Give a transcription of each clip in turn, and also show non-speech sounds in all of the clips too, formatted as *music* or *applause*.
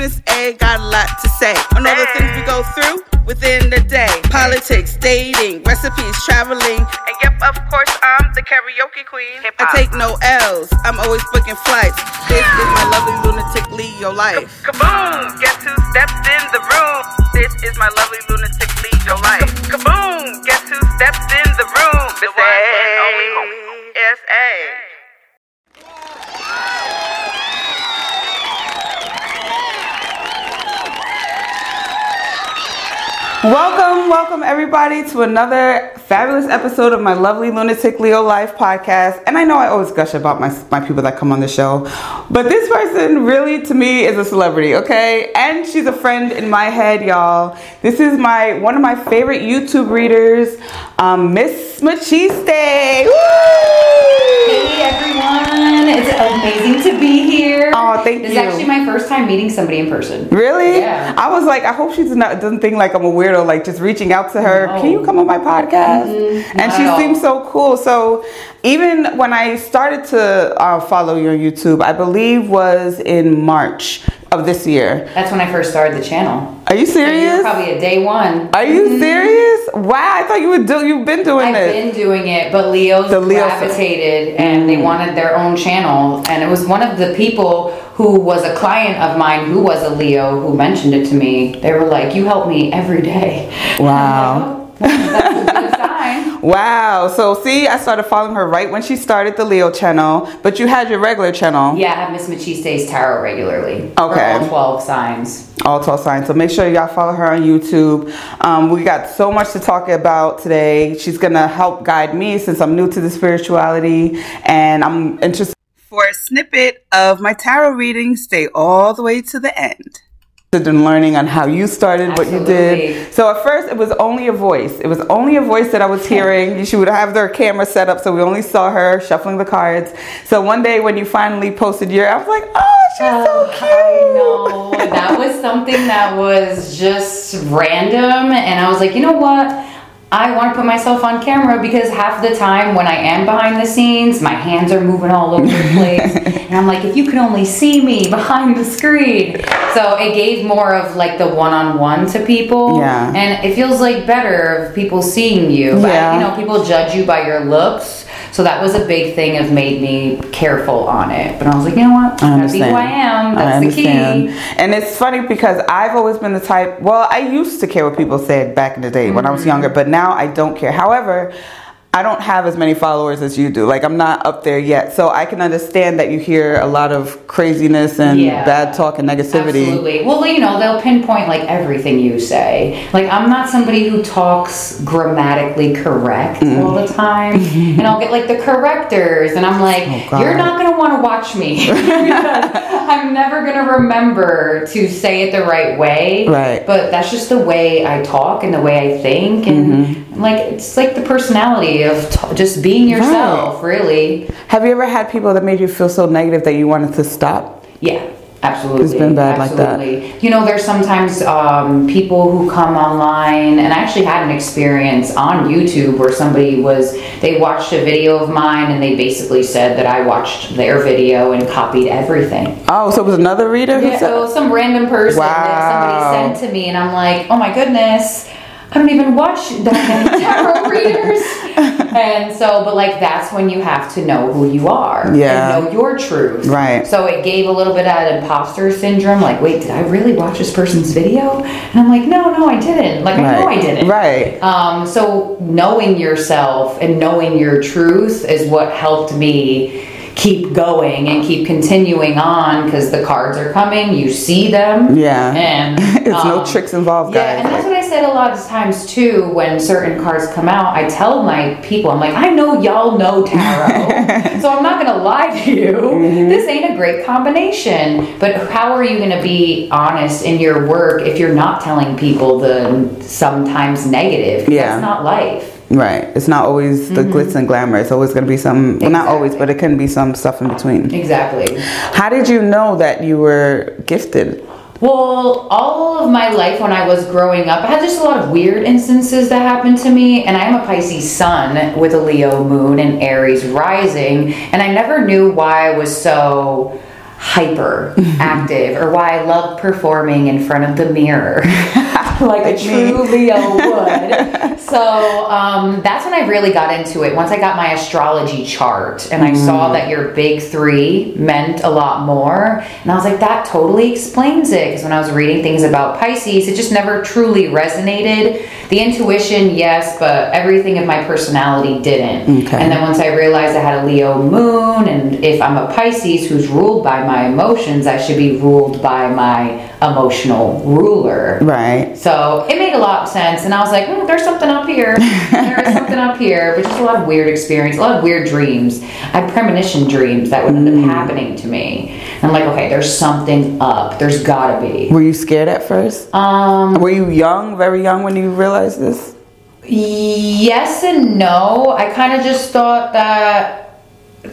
Miss A got a lot to say on all the things we go through within the day. Politics, dating, recipes, traveling, and yep, of course, I'm the karaoke queen. I take no L's. I'm always booking flights. This is my lovely lunatic Leo life. Kaboom! Guess who stepped in the room? This is my lovely lunatic Leo life. Kaboom! Guess who stepped in the room? The one and only S.A. Welcome, welcome everybody to another fabulous episode of my lovely Lunatic Leo Life podcast. And I know I always gush about my, my people that come on the show, but this person really to me is a celebrity, okay? And she's a friend in my head, y'all. This is my one of my favorite YouTube readers, um, Miss Machiste. Hey everyone, it's amazing to be here. Oh, thank this you. This is actually my first time meeting somebody in person. Really? Yeah. I was like, I hope she does not doesn't think like I'm a weirdo, like just reaching out to her. No. Can you come on my podcast? And Mm-hmm. Not she seems so cool. So even when I started to uh, follow your YouTube, I believe was in March of this year. That's when I first started the channel. Are you serious? probably a day one. Are you serious? Wow, I thought you would do. You've been doing it. I've this. been doing it, but Leo's The Leo- gravitated and Mm. they wanted their own channel. And it was one of the people who was a client of mine who was a Leo who mentioned it to me. They were like, You help me every day. *laughs* Wow. Wow. So see, I started following her right when she started the Leo channel, but you had your regular channel. Yeah, I have Miss Machiste's tarot regularly. Okay. For all 12 signs. all 12 signs. So make sure y'all follow her on YouTube. Um, we got so much to talk about today. She's gonna help guide me since I'm new to the spirituality and I'm interested. For a snippet of my tarot reading, stay all the way to the end. In learning on how you started, what you did. So at first, it was only a voice. It was only a voice that I was *laughs* hearing. She would have their camera set up, so we only saw her shuffling the cards. So one day, when you finally posted your, I was like, "Oh, she's so oh, cute." I know. That was something that was just random. And I was like, you know what? I want to put myself on camera because half the time when I am behind the scenes, my hands are moving all over the place. *laughs* and I'm like, if you could only see me *laughs* behind the screen. So it gave more of like the one on one to people. Yeah. And it feels like better of people seeing you. But, Yeah. you know, people judge you by your looks. So that was a big thing of made me careful on it. But I was like, you know what? I Gotta be who I am. That's I the key. And it's funny because I've always been the type, well, I used to care what people said back in the day when I Mm-hmm. was younger, but now I don't care. However, I don't have as many followers as you do. Like, I'm not up there yet. So I can understand that you hear a lot of craziness and Yeah. bad talk and negativity. Absolutely. Well, you know, they'll pinpoint like everything you say. Like, I'm not somebody who talks grammatically correct Mm. all the time. and I'll get like the correctors, and I'm *laughs* like, Oh, you're not going to want to watch me. *laughs* because I'm never going to remember to say it the right way. Right. But that's just the way I talk and the way I think. And Mm-hmm. like, it's like the personality of t- just being yourself, really. Have you ever had people that made you feel so negative that you wanted to stop? Yeah, absolutely. It's been bad like that. absolutely. You know, there's sometimes um, people who come online, and I actually had an experience on YouTube where somebody was, they watched a video of mine and they basically said that I watched their video and copied everything. Oh, so it was another reader who Yeah, said, so some random person Wow. that somebody sent to me, and I'm like, oh my goodness, I don't even watch that many *laughs* tarot readers. And so, but like that's when you have to know who you are Yeah. and know your truth. Right. So it gave a little bit of imposter syndrome. Like, wait, did I really watch this person's video? And I'm like, no, no, I didn't. Like, I know I didn't. Right. Um, so knowing yourself and knowing your truth is what helped me keep going and keep continuing on because the cards are coming, you see them. Yeah. And *laughs* it's no um, tricks involved, guys. Yeah, and that's what I said a lot of times too when certain cards come out. I tell my people, I'm like, I know y'all know tarot, *laughs* so I'm not gonna lie to you. Mm-hmm. This ain't a great combination. But how are you gonna be honest in your work if you're not telling people the sometimes negative? Yeah. That's not life. Right. It's not always the mm-hmm. glitz and glamour. It's always going to be some, well, not always, but it can be some stuff in between. Exactly. How did you know that you were gifted? Well, all of my life when I was growing up, I had just a lot of weird instances that happened to me. And I am a Pisces sun with a Leo moon and Aries rising. And I never knew why I was so hyper *laughs* active or why I love performing in front of the mirror *laughs* *laughs* like a *laughs* true Leo would. so um, that's when I really got into it. Once I got my astrology chart and I mm. saw that your big three meant a lot more, and I was like, that totally explains it. Because when I was reading things about Pisces, it just never truly resonated. The intuition, yes, but everything of my personality didn't. Okay. And then once I realized I had a Leo moon, and if I'm a Pisces who's ruled by my emotions, I should be ruled by my emotional ruler. Right. So it made a lot of sense, and I was like, mm, "There's something up here. there is something up here." But just a lot of weird experience, a lot of weird dreams. I had premonition dreams that would end up mm. happening to me. And I'm like, "Okay, there's something up. There's gotta be." Were you scared at first? Um. Were you young, very young, when you realized this? Yes and no. I kind of just thought that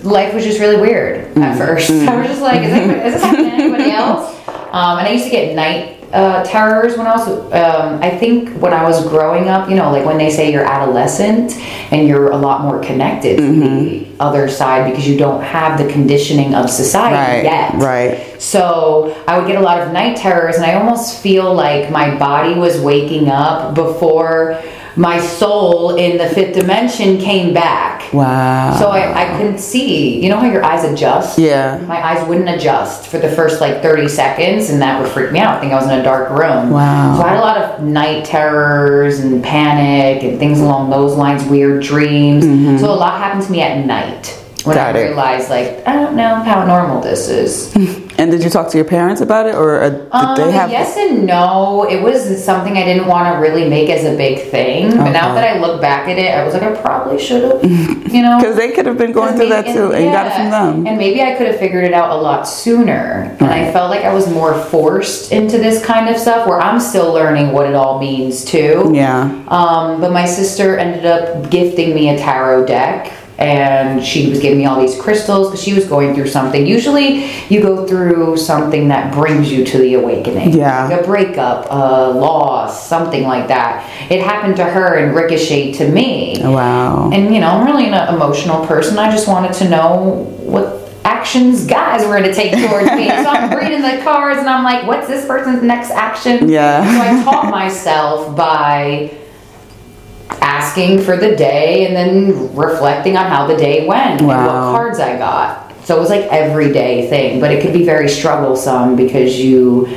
life was just really weird mm. at first. Mm. I was just like, is, is this happening to anybody else? Um, and I used to get night uh, terrors when I was, um, I think when I was growing up, you know, like when they say you're adolescent and you're a lot more connected mm-hmm. to the mm-hmm. other side because you don't have the conditioning of society right, yet. Right. So I would get a lot of night terrors and I almost feel like my body was waking up before my soul in the fifth dimension came back. Wow. So I, I couldn't see. You know how your eyes adjust? Yeah. My eyes wouldn't adjust for the first like 30 seconds, and that would freak me out. I think I was in a dark room. Wow. So I had a lot of night terrors and panic and things along those lines, weird dreams. Mm-hmm. So a lot happened to me at night when Got I realized, like, I don't know how normal this is. *laughs* and did you talk to your parents about it, or uh, did um, they have? Yes and no. It was something I didn't want to really make as a big thing. Okay. But now that I look back at it, I was like, I probably should have. You know, *laughs* because they could have been going through maybe, that too, and, and yeah, you got it from them. And maybe I could have figured it out a lot sooner. And I felt like I was more forced into this kind of stuff, where I'm still learning what it all means too. Yeah. Um, but my sister ended up gifting me a tarot deck and she was giving me all these crystals because she was going through something. Usually, you go through something that brings you to the awakening. Yeah. Like a breakup, a loss, something like that. It happened to her and ricocheted to me. Oh, wow. And, you know, I'm really an emotional person. I just wanted to know what actions guys were going to take towards me. so I'm *laughs* reading the cards and I'm like, what's this person's next action? Yeah. So I taught myself by asking for the day and then reflecting on how the day went wow. and what cards I got. So it was like everyday thing, but it could be very strugglesome because you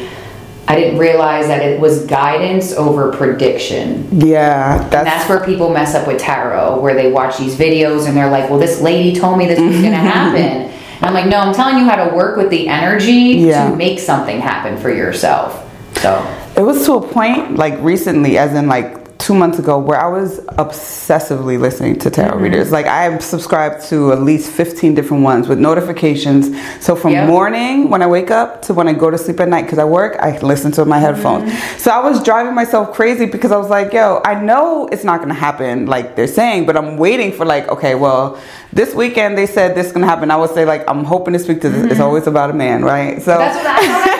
I didn't realize that it was guidance over prediction. Yeah, that's, and that's where people mess up with tarot, where they watch these videos and they're like, "Well, this lady told me this was going *laughs* to happen." And I'm like, "No, I'm telling you how to work with the energy yeah. to make something happen for yourself." So it was to a point, like recently, as in like two months ago where I was obsessively listening to tarot mm-hmm. readers. Like I subscribed to at least 15 different ones with notifications. So from yep. morning when I wake up to when I go to sleep at night because I work, I listen to my headphones. Mm-hmm. So I was driving myself crazy because I was like, yo, I know it's not going to happen like they're saying, but I'm waiting for like, okay, well, this weekend they said this is going to happen. I would say like, I'm hoping to speak to this. Mm-hmm. It's always about a man, right? So that's what I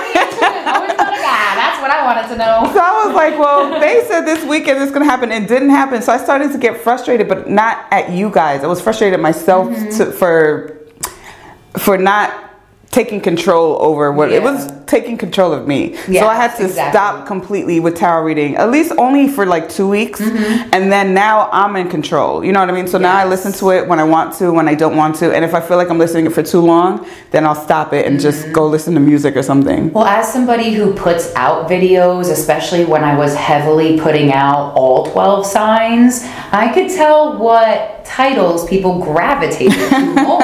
wanted to know. So I was like, well, they said this weekend it's going to happen. It didn't happen. So I started to get frustrated, but not at you guys. I was frustrated myself mm-hmm. to, for for not taking control over what yeah. it was taking control of me. so I had to exactly. stop completely with tarot reading, at least only for like two weeks. Mm-hmm. And then now I'm in control. You know what I mean? So yes. now I listen to it when I want to, when I don't want to. And if I feel like I'm listening it for too long, then I'll stop it and mm-hmm. just go listen to music or something. Well, as somebody who puts out videos, especially when I was heavily putting out all 12 signs, I could tell what titles people gravitate to *laughs* more.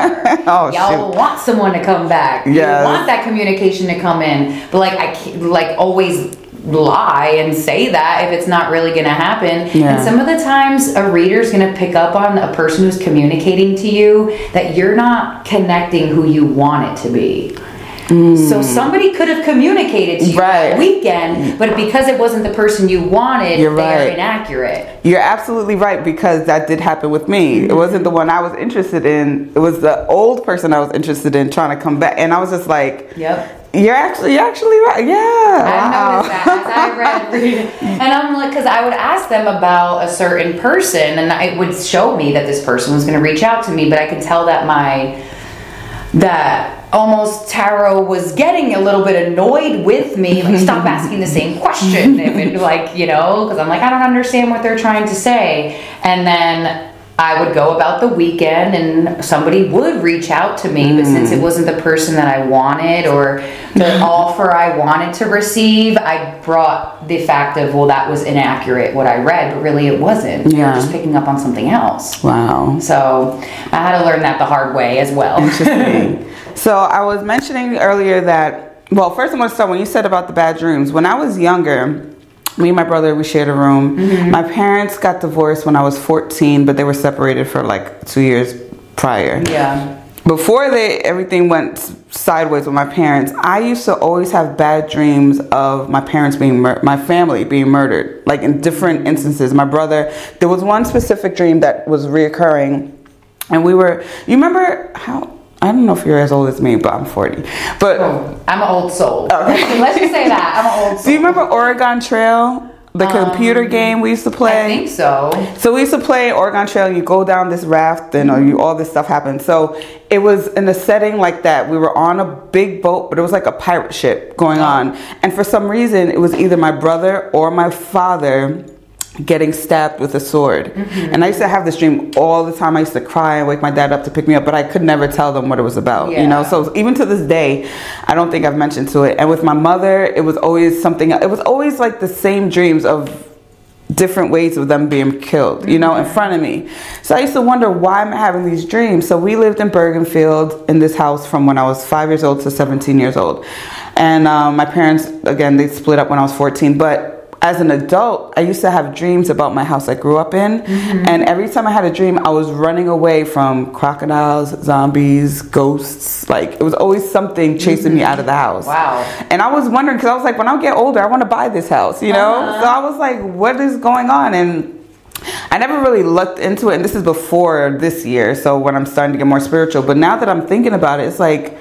oh, Y'all shoot. want someone to come back. Yeah. You want that communication to come in. But like I can't, like always lie and say that if it's not really going to happen. Yeah. And some of the times a reader's going to pick up on a person who's communicating to you that you're not connecting who you want it to be. Mm. So somebody could have communicated to you right. that weekend, but because it wasn't the person you wanted, You're they're right. inaccurate. You're absolutely right because that did happen with me. Mm-hmm. It wasn't the one I was interested in. It was the old person I was interested in trying to come back, and I was just like, "Yep." You're actually, you're actually right. Yeah. I wow. noticed that I read, *laughs* read and I'm like, because I would ask them about a certain person, and it would show me that this person was going to reach out to me, but I could tell that my that almost tarot was getting a little bit annoyed with me like *laughs* stop asking the same question would, like you know because i'm like i don't understand what they're trying to say and then I would go about the weekend and somebody would reach out to me, but since it mm. wasn't the person that I wanted or the *laughs* offer I wanted to receive, I brought the fact of, well, that was inaccurate what I read, but really it wasn't. You're Yeah. just picking up on something else. Wow. So I had to learn that the hard way as well. Interesting. *laughs* so I was mentioning earlier that well, first I'm gonna start when you said about the bad dreams. When I was younger, me and my brother we shared a room. Mm-hmm. My parents got divorced when I was 14, but they were separated for like two years prior. yeah. Before they everything went sideways with my parents, I used to always have bad dreams of my parents being mur- my family being murdered, like in different instances. My brother, there was one specific dream that was reoccurring, and we were. You remember how? I don't know if you're as old as me, but I'm 40. But Oh, I'm an old soul. *laughs* Let's just say that. I'm an old soul. *laughs* do you remember Oregon Trail, the computer game we used to play? Um, I think so. So we used to play Oregon Trail. You go down this raft, and uh, you, all this stuff happened. So it was in a setting like that. We were on a big boat, but it was like a pirate ship going on. And for some reason, it was either my brother or my father getting stabbed with a sword. And I used to have this dream all the time. I used to cry and wake my dad up to pick me up, but I could never tell them what it was about. You know, so even to this day, I don't think I've mentioned to it. And with my mother, it was always something. It was always like the same dreams of different ways of them being killed, you know, in front of me. So I used to wonder why am I having these dreams? So we lived in Bergenfield in this house from when I was five years old to 17 years old. And um, my parents, again, they split up when I was 14. But as an adult, I used to have dreams about my house I grew up in. Mm-hmm. And every time I had a dream, I was running away from crocodiles, zombies, ghosts. Like it was always something chasing me out of the mm-hmm. house. Wow. And I was wondering because I was like, when I get older, I want to buy this house, you know. Uh-huh. So I was like, what is going on? And I never really looked into it. And this is before this year, so when I'm starting to get more spiritual. But now that I'm thinking about it, it's like.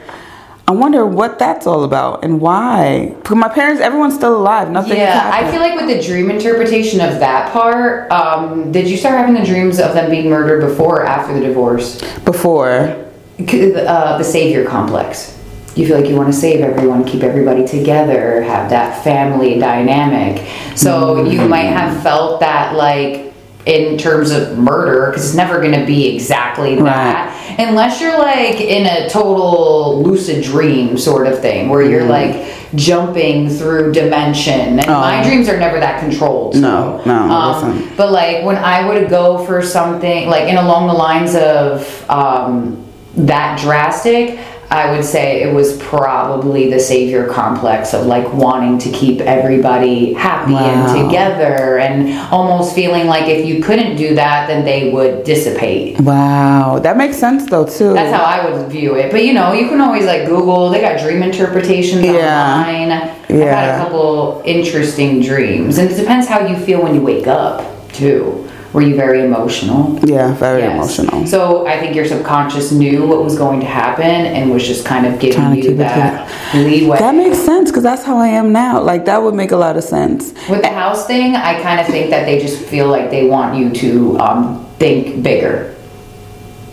I wonder what that's all about and why. My parents, everyone's still alive. Nothing. Yeah, I feel like with the dream interpretation of that part, um, did you start having the dreams of them being murdered before or after the divorce? before. Uh, the savior complex. You feel like you want to save everyone, keep everybody together, have that family dynamic. So Mm-hmm. you might have felt that, like, in terms of murder, because it's never going to be exactly that. Unless you're like in a total lucid dream sort of thing, where you're like jumping through dimension. And my dreams are never that controlled. so, No, no, um, but like when I would go for something like in along the lines of um, that drastic, I would say it was probably the savior complex of like wanting to keep everybody happy Wow. and together and almost feeling like if you couldn't do that, then they would dissipate. Wow, that makes sense though too. That's how I would view it. But you know, you can always like Google. They got dream interpretations Yeah. online. I've had a couple interesting dreams, and it depends how you feel when you wake up too. Were you very emotional? yeah, very Yes. emotional. So I think your subconscious knew what was going to happen and was just kind of giving you that leeway. That makes sense because that's how I am now. Like that would make a lot of sense. With the house thing, I kind of think that they just feel like they want you to um, think bigger.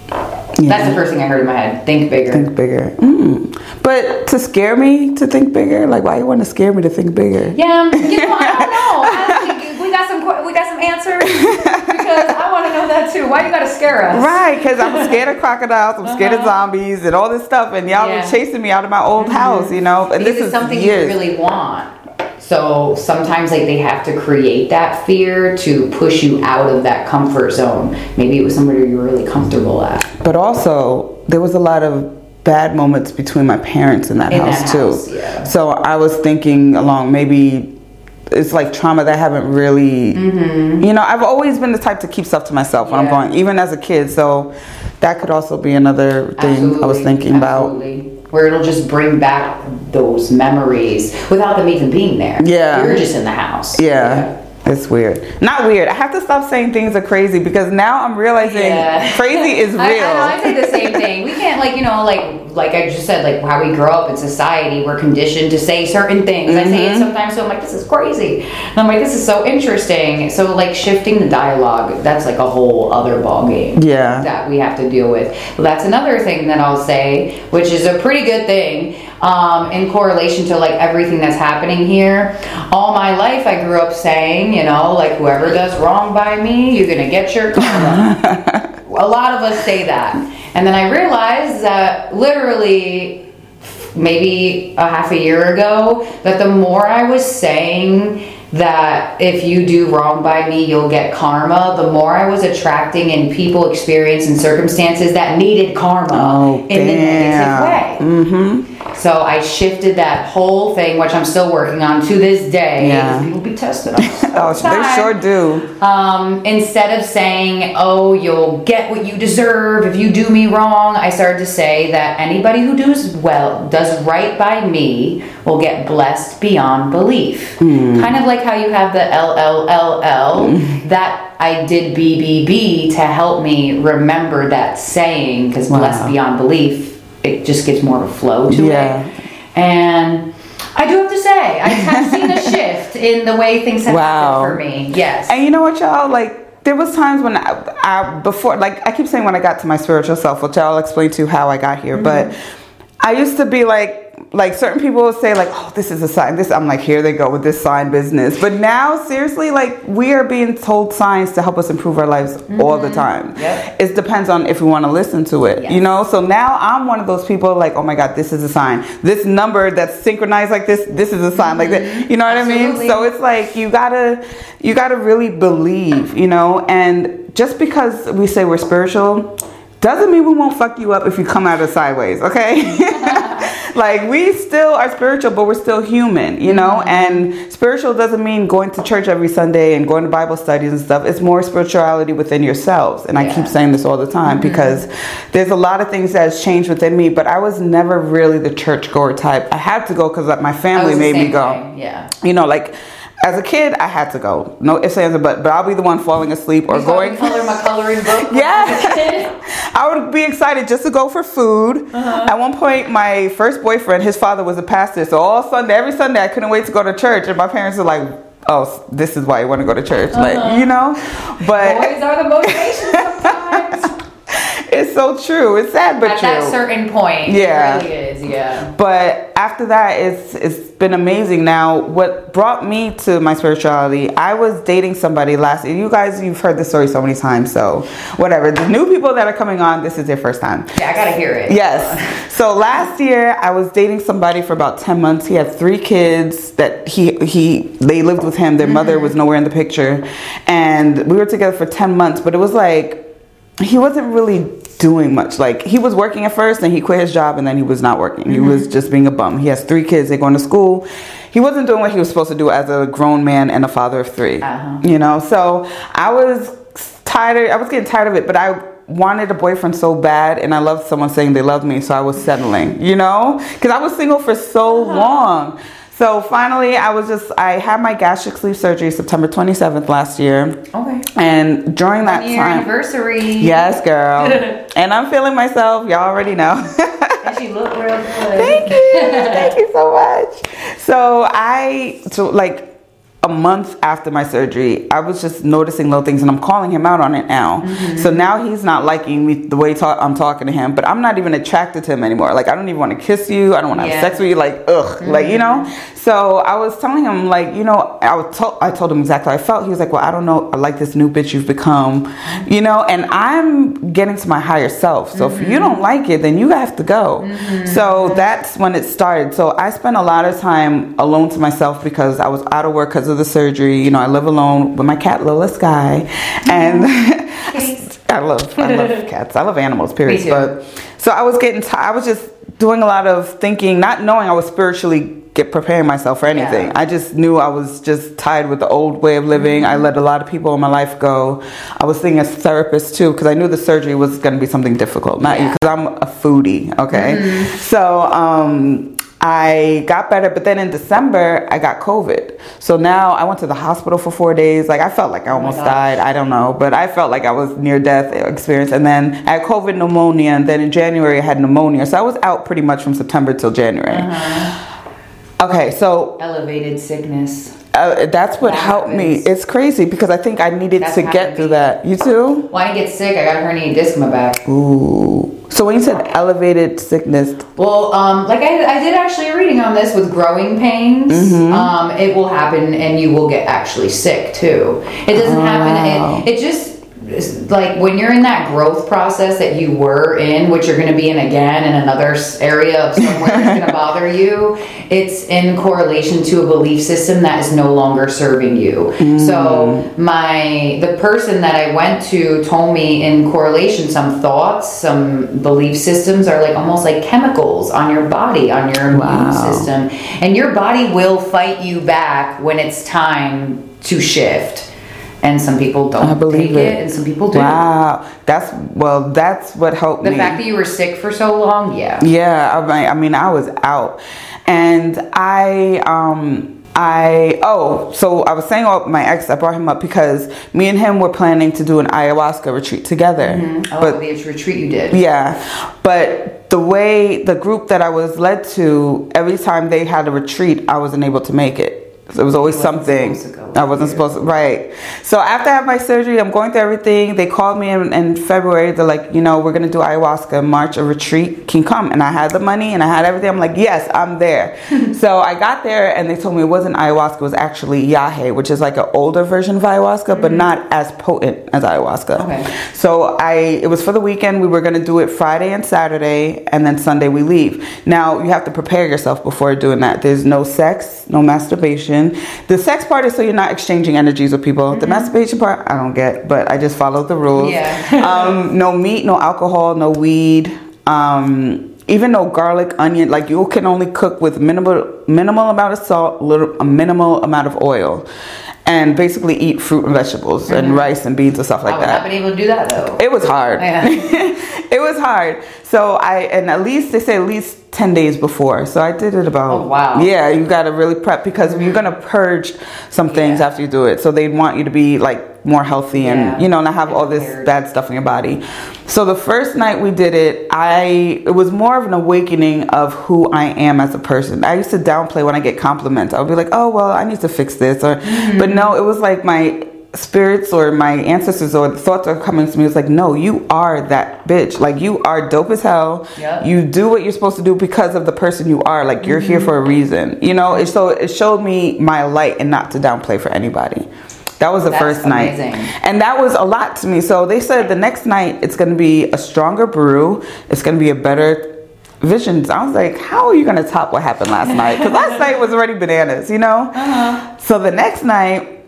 That's the first thing I heard in my head. Think bigger. Think bigger. Mm. But to scare me to think bigger, like why you want to scare me to think bigger? Yeah, you know, I don't know. *laughs* We got some we got some answers *laughs* because I want to know that too. Why you gotta scare us? Right, because I'm scared of *laughs* crocodiles, I'm scared of zombies, and all this stuff, and y'all Uh-huh. Yeah. Mm-hmm. were chasing me out of my old house, you know. And Because this is something years. you really want. So sometimes like they have to create that fear to push you out of that comfort zone. Maybe it was somewhere you were really comfortable at. But also, there was a lot of bad moments between my parents in that In house that too. house, yeah. So I was thinking along maybe it's like trauma that I haven't really you know, I've always been the type to keep stuff to myself when I'm Mm-hmm. Going, even as a kid. So that could also be another thing I was Absolutely, thinking about. Where it'll just bring back those memories without them even being there. Yeah. You're just in the house. Yeah. It's weird. Not weird. I have to stop saying things are crazy because now I'm realizing Yeah. crazy is real. *laughs* I, I, know, I say the same *laughs* thing. We can't like you know like like I just said like how we grow up in society. We're conditioned to say certain things. I Mm-hmm. say it sometimes, so I'm like this is crazy, and I'm like this is so interesting. So like shifting the dialogue, that's like a whole other ball game. Yeah. that we have to deal with. Well, that's another thing that I'll say, which is a pretty good thing um, in correlation to like everything that's happening here. All my life, I grew up saying, you know, like whoever does wrong by me, you're gonna get your karma. *laughs* a lot of us say that, and then I realized that literally maybe a half a year ago that the more I was saying that if you do wrong by me, you'll get karma, the more I was attracting in people, experience, and circumstances that needed karma Oh, in the negative way. Mm-hmm. So I shifted that whole thing, which I'm still working on to this day. Yeah. People be tested on this all Oh, they sure do. Um, instead of saying, "Oh, you'll get what you deserve if you do me wrong," I started to say that anybody who does well, does right by me, will get blessed beyond belief. Hmm. Kind of like how you have the LLLL. *laughs* That I did BBB to help me remember that saying because blessed Wow. beyond belief, it just gives more of a flow to Yeah. it. And I do have to say, I have seen a *laughs* shift in the way things have Wow. happened for me. Yes. And you know what, y'all? Like, there was times when I, I before, like, I keep saying when I got to my spiritual self, which I'll explain to you how I got here. Mm-hmm. But I used to be like, like certain people will say like, oh, this is a sign. This I'm like, here they go with this sign business. But now, seriously, like, we are being told signs to help us improve our lives all the mm-hmm. time. Yep. It depends on if we want to listen to it. You know. So now I'm one of those people like, oh my god, this is a sign. This number that's synchronized like this, this is a sign like that. Mm-hmm. You know what I mean? Absolutely. So it's like you gotta you gotta really believe you know and just because we say we're spiritual doesn't mean we won't fuck you up if you come at us sideways okay *laughs* *laughs* like we still are spiritual but we're still human you know? And spiritual doesn't mean going to church every sunday and going to bible studies and stuff. It's more spirituality within yourselves. And i keep saying this all the time because there's a lot of things that has changed within me but i was never really the church goer type. I had to go because uh, my family made me go. way, Yeah. you know, like as a kid, I had to go. No ifs, ands, or but. But I'll be the one falling asleep or You going. color my coloring *laughs* book. Yeah. I was a kid. *laughs* I would be excited just to go for food. Uh-huh. At one point, my first boyfriend, his father was a pastor, so all Sunday, every Sunday, I couldn't wait to go to church, and my parents were like, "Oh, this is why you want to go to church," like you know. But Boys are the motivation sometimes. *laughs* it's so true. It's sad, but At true. that certain point, Yeah. it really is. Yeah. but after that it's it's been amazing now what brought me to my spirituality i was dating somebody last you guys you've heard this story so many times so whatever the new people that are coming on this is their first time Yeah, I gotta hear it. Yes. So last year I was dating somebody for about 10 months. He had three kids that he he they lived with him. Their mother mm-hmm. was nowhere in the picture. And we were together for 10 months, but it was like he wasn't really doing much. Like he was working at first and he quit his job and then he was not working. He was just being a bum. He has three kids, they're going to school. He wasn't doing what he was supposed to do as a grown man and a father of 3 Uh-huh. You know, so I was tired. I was getting tired of it, but I wanted a boyfriend so bad, and I loved someone saying they loved me, so I was settling. You know, because I was single for so Uh-huh. long. So finally, I was just I had my gastric sleeve surgery September 27th last year, Okay. and during that One year time, anniversary. yes, girl, *laughs* and I'm feeling myself. Y'all already know. *laughs* And she looked real good. Thank you. *laughs* Thank you so much. So I so like a month after my surgery, I was just noticing little things, and I'm calling him out on it now. Mm-hmm. So now he's not liking me the way I'm talking to him, but I'm not even attracted to him anymore. Like I don't even want to kiss you. I don't want to Yeah. have sex with you. Like ugh, like you know. Mm-hmm. So I was telling him like you know I told I told him exactly how I felt. He was like, well, I don't know. I like this new bitch you've become, you know. And I'm getting to my higher self. So if you don't mm-hmm. like it, then you have to go. Mm-hmm. So that's when it started. So I spent a lot of time alone to myself because I was out of work because of the surgery. You know, I live alone with my cat Lola Sky, and mm-hmm. *laughs* I love I love *laughs* cats. I love animals. Period. But so I was getting. T- I was just doing a lot of thinking, not knowing I was spiritually get preparing myself for anything. Yeah. I just knew I was just tied with the old way of living. I mm-hmm. let a lot of people in my life go. I was seeing a therapist too because I knew the surgery was going to be something difficult. Not you Yeah. because I'm a foodie. Okay, mm-hmm. so um. I got better, but then in December I got COVID. So now I went to the hospital for four days. Like I felt like I oh almost gosh. died. I don't know, but I felt like I was near death experience. And then I had COVID pneumonia, and then in January I had pneumonia. So I was out pretty much from September till January. Uh-huh. Okay, so Elevated sickness. uh, that's what That helped me. It's crazy because I think I needed That's to get through that. You too? When I get sick, I got a herniated disc in my back. Ooh. So when you said elevated sickness, Well, um, like I, I did actually a reading on this with growing pains. Mm-hmm. Um, it will happen, and you will get actually sick too. It doesn't Oh. happen. It, it just like when you're in that growth process that you were in, which you're going to be in again in another area of somewhere that's going *laughs* to bother you. It's in correlation to a belief system that is no longer serving you. So mm. my the person that I went to told me in correlation some thoughts, some belief systems are like almost like chemicals on your body, on your immune Wow. system, and your body will fight you back when it's time to shift. And some people don't I believe take it. it, and some people do. wow, that's well, that's what helped The me. The fact that you were sick for so long, yeah. Yeah, I mean, I mean, I was out, and I, um, I, oh, so I was saying, oh, my ex, I brought him up because me and him were planning to do an ayahuasca retreat together, Oh, but the retreat you did. yeah, but the way the group that I was led to, every time they had a retreat, I wasn't able to make it. It was always something. to. I wasn't supposed to, right. So after I have my surgery, I'm going through everything. They called me in, in February. They're like, you know, we're going to do ayahuasca in March, a retreat. Can come? And I had the money and I had everything. I'm like, yes, I'm there. *laughs* so I got there and they told me it wasn't ayahuasca, it was actually yahe, which is like an older version of ayahuasca, but not as potent as ayahuasca. Mm-hmm. Okay. So I it was for the weekend. We were gonna do it Friday and Saturday, and then Sunday we leave. Now you have to prepare yourself before doing that. There's no sex, no masturbation. The sex part is so you're not exchanging energies with people. The masturbation part I don't get, but I just follow the rules. Mm-hmm. Yeah. *laughs* um, no meat, no alcohol, no weed. Um, even no garlic, onion. Like you can only cook with minimal minimal amount of salt, little a minimal amount of oil, and basically eat fruit and vegetables and rice and beans and stuff like that. I that. not been able to do that though. It was hard. Yeah. *laughs* it was hard. So I and at least they say at least ten days before. So I did it about. Oh, wow. Yeah, you got to really prep because you're gonna mm-hmm. purge some things Yeah. after you do it. So they want you to be like more healthy and Yeah. you know not have all this bad stuff in your body. So the first night we did it, I it was more of an awakening of who I am as a person. I used to downplay when I get compliments. I would be like, "Oh well, I need to fix this," or but mm-hmm. no, it was like my spirits or my ancestors or the thoughts are coming to me. It's like, no, you are that bitch. Like you are dope as hell. Yep. You do what you're supposed to do because of the person you are. Like you're here for a reason. You know. It, so it showed me my light and not to downplay for anybody. That was the That's first night. amazing. And that was a lot to me. So they said the next night it's going to be a stronger brew. It's going to be a better visions. I was like, how are you going to top what happened last night? Because last night was already bananas, you know? Uh-huh. So the next night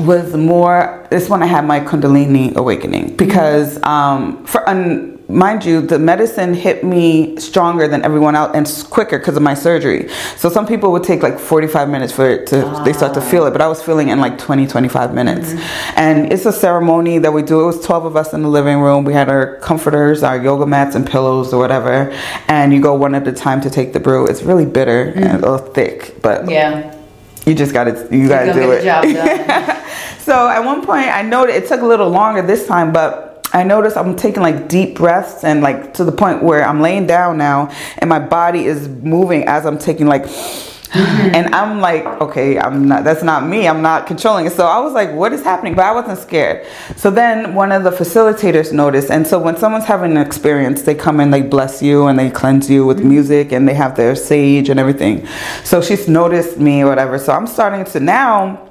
was more, this one I had my Kundalini awakening because, um, for, um, mind you, the medicine hit me stronger than everyone else and quicker because of my surgery. So some people would take like 45 minutes for it to, they start to feel it, but I was feeling in like 20, 25 minutes. And it's a ceremony that we do. It was 12 of us in the living room. We had our comforters, our yoga mats and pillows or whatever. And you go one at a time to take the brew. It's really bitter and a little thick, but yeah. You just got to, you got to do it. *laughs* So at one point, I noticed it took a little longer this time, but I noticed I'm taking like deep breaths and like to the point where I'm laying down now and my body is moving as I'm taking like. Mm-hmm. And I'm like, okay, I'm not. That's not me. I'm not controlling it. So I was like, what is happening? But I wasn't scared. So then one of the facilitators noticed, and so when someone's having an experience, they come in, they bless you and they cleanse you with mm-hmm. music and they have their sage and everything. So she's noticed me or whatever. So I'm starting to now.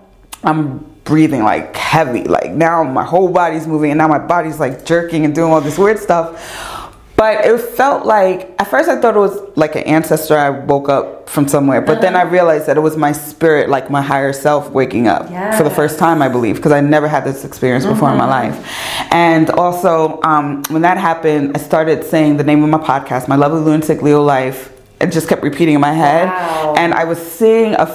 I'm breathing like heavy. Like now my whole body's moving and now my body's like jerking and doing all this weird stuff. But it felt like at first I thought it was like an ancestor I woke up from somewhere, but then I realized that it was my spirit, like my higher self waking up for the first time, I believe, because I never had this experience before in my life. And also, um, when that happened, I started saying the name of my podcast, My Lovely Lunatic Leo Life. It just kept repeating in my head. Wow. And I was seeing a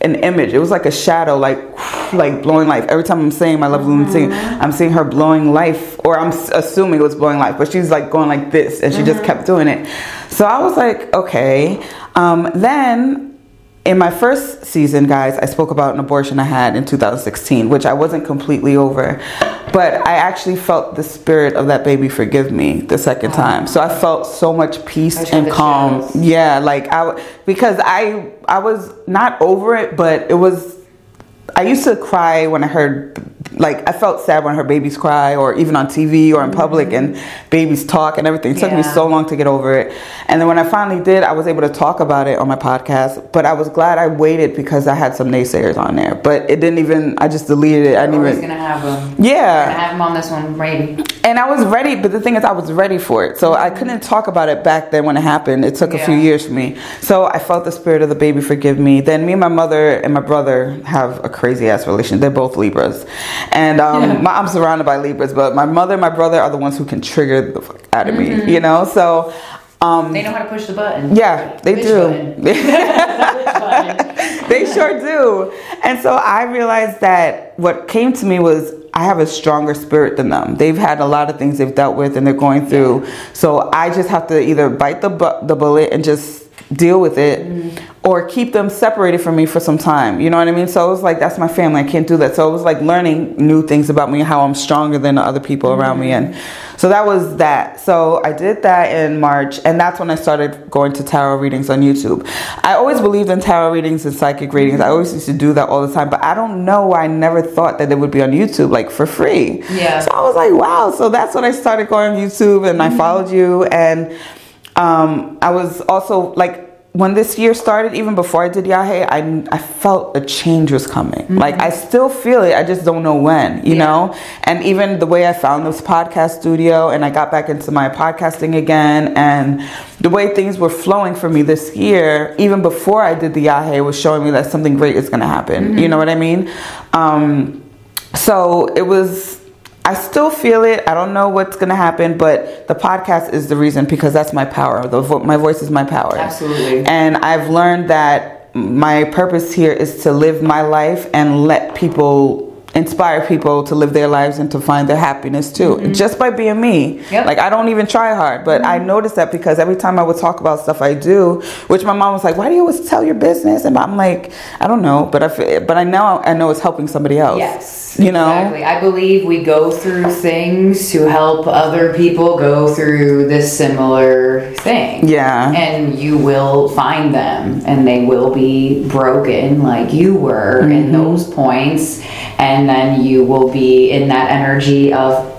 an image. It was like a shadow, like *sighs* like blowing life. Every time I'm saying my love lunatic, I'm seeing her blowing life, or I'm assuming it was blowing life, but she's like going like this, and she just kept doing it. So I was like, okay. Um, then in my first season, guys, I spoke about an abortion I had in 2016, which I wasn't completely over. But I actually felt the spirit of that baby forgive me the second time. So I felt so much peace and calm. Yeah, like I because I I was not over it, but it was I used to cry when I heard, like, I felt sad when her babies cry, or even on TV or in public, mm-hmm. and babies talk and everything. It took me so long to get over it. And then when I finally did, I was able to talk about it on my podcast. But I was glad I waited because I had some naysayers on there. But it didn't even, I just deleted it. I didn't even. gonna have them. Yeah. Gonna have them on this one, maybe. And I was ready, but the thing is, I was ready for it. So I couldn't talk about it back then when it happened. It took a few years for me. So I felt the spirit of the baby forgive me. Then me and my mother and my brother have a crazy ass relation. They're both Libras. And um, my, I'm surrounded by Libras, but my mother and my brother are the ones who can trigger the fuck out of me, you know? So. Um, They know how to push the button. yeah, they Which do. *laughs* *laughs* They sure do. And so I realized that what came to me was I have a stronger spirit than them. They've had a lot of things they've dealt with and they're going through. So I just have to either bite the bu- the bullet and just deal with it mm-hmm. or keep them separated from me for some time. You know what I mean? So it was like that's my family. I can't do that. So it was like learning new things about me, how I'm stronger than the other people mm-hmm. around me and so that was that. So I did that in March and that's when I started going to tarot readings on YouTube. I always believed in tarot readings and psychic readings. I always used to do that all the time, but I don't know why I never thought that it would be on YouTube like for free. Yeah. So I was like, wow. So that's when I started going on YouTube and I mm-hmm. followed you. And um, I was also like, when this year started, even before I did Yahe, I, I felt a change was coming. Like, I still feel it. I just don't know when, you Yeah. know? And even the way I found this podcast studio and I got back into my podcasting again and the way things were flowing for me this year, even before I did the Yahe, was showing me that something great is going to happen. You know what I mean? Um, so it was i still feel it. I don't know what's going to happen but the podcast is the reason because that's my power. The vo- my voice is my power. Absolutely. and i've learned that my purpose here is to live my life and let people inspire people to live their lives and to find their happiness too mm-hmm. just by being me. Yep. like i don't even try hard but i mm-hmm. noticed that because every time i would talk about stuff i do which my mom was like why do you always tell your business? And i'm like i don't know but i but i know i know it's helping somebody else. Yes. You know Exactly. I believe we go through things to help other people go through this similar thing. Yeah. And you will find them and they will be broken like you were Mm-hmm. in those points. And then you will be in that energy of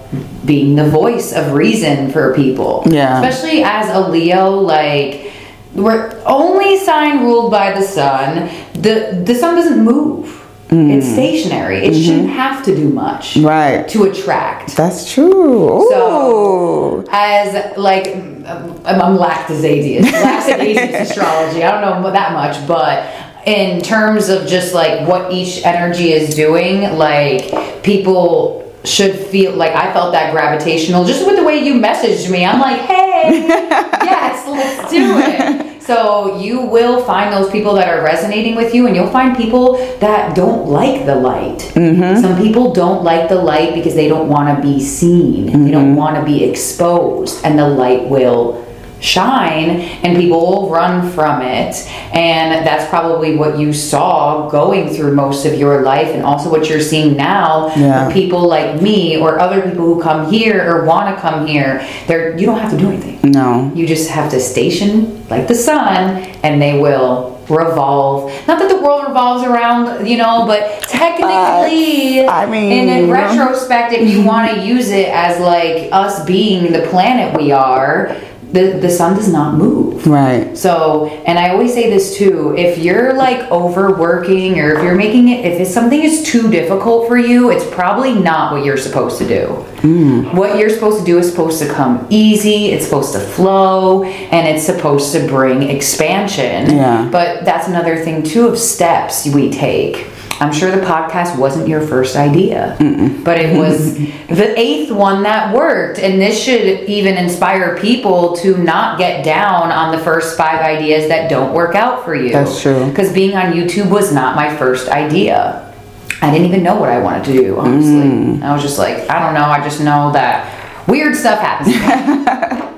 being the voice of reason for people. Yeah. Especially as a Leo, like we're only sign ruled by the sun. The the sun doesn't move. It's stationary. It shouldn't have to do much Mm. Right. to attract. That's true. Ooh. So, as like, um, I'm laxatious, *laughs* laxatious astrology. I don't know that much, but in terms of just like what each energy is doing, like people should feel like I felt that gravitational just with the way you messaged me. I'm like, hey, *laughs* yes, let's do it. So you will find those people that are resonating with you, and you'll find people that don't like the light. Mm-hmm. Some people don't like the light because they don't want to be seen. They don't mm-hmm. want to be exposed, and the light will shine and people will run from it and that's probably what you saw going through most of your life and also what you're seeing now Yeah. with people like me or other people who come here or want to come here they're you don't have to do anything No. you just have to station like the sun and they will revolve. Not that the world revolves around, you know, but technically, But, I mean- in a retrospect, if you *laughs* want to use it as like us being the planet we are, the, the sun does not move. Right. So, and I always say this too, if you're like overworking or if you're making it, if it's something is too difficult for you, it's probably not what you're supposed to do. Mm. What you're supposed to do is supposed to come easy, it's supposed to flow, and it's supposed to bring expansion. Yeah. But that's another thing too of steps we take. I'm sure the podcast wasn't your first idea, but it was *laughs* the eighth one that worked. And this should even inspire people to not get down on the first five ideas that don't work out for you. That's true. Because being on YouTube was not my first idea. I didn't even know what I wanted to do, honestly. Mm. I was just like, I don't know. I just know that weird stuff happens. *laughs*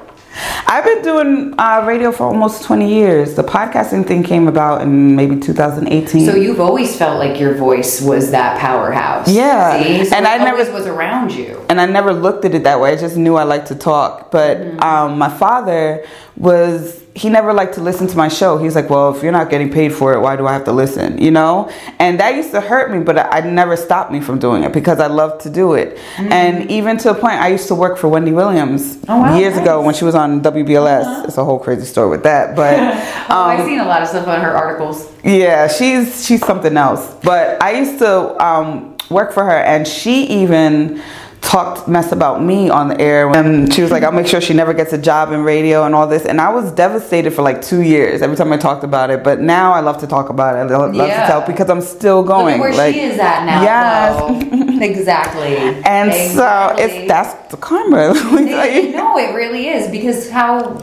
I've been doing uh, radio for almost 20 years. The podcasting thing came about in maybe 2018. So you've always felt like your voice was that powerhouse. Yeah. See? So And it I never- was around you. and I never looked at it that way. I just knew I liked to talk. But Mm-hmm. um, my father was he never liked to listen to my show. He's like, "Well, if you're not getting paid for it, why do I have to listen?" You know, and that used to hurt me, but I, I never stopped me from doing it because I love to do it. And even to a point, I used to work for Wendy Williams Mm-hmm. Oh, wow, years ago when she was on WBLS. It's a whole crazy story with that, but. *laughs* Oh, I've um, seen a lot of stuff on her articles. yeah, she's she's something else. But I used to um, work for her, and she even talked mess about me on the air. And um, she was like, "I'll make sure she never gets a job in radio and all this." And I was devastated for like two years every time I talked about it. But now I love to talk about it. I love, Yeah. to tell because I'm still going. where like, she is at now. Yes. *laughs* exactly. And so it's that's the karma. Let me tell It- you. no, it really is because how.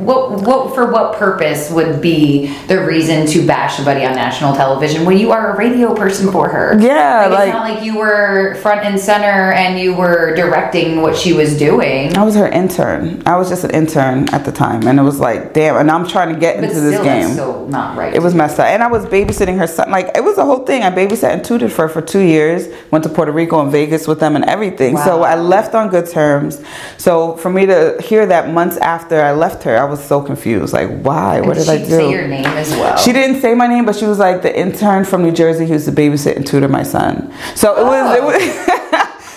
What, what for what purpose would be the reason to bash somebody on national television when you are a radio person for her? Yeah, like, like- it's not like you were front and center and you were directing what she was doing. I was her intern. I was just an intern at the time, and it was like, damn. And I'm trying to get But into still, this game. still not right. It was messed up. And I was babysitting her son. Like, it was a whole thing. I babysat and tutored for her for two years. Went to Puerto Rico and Vegas with them and everything. So I left on good terms. So for me to hear that months after I left her, I was so confused. Like, why? What Did I she do? say your name as well? She didn't say my name, but she was like the intern from New Jersey who used to babysit and tutor my son. So it was, it was. *laughs*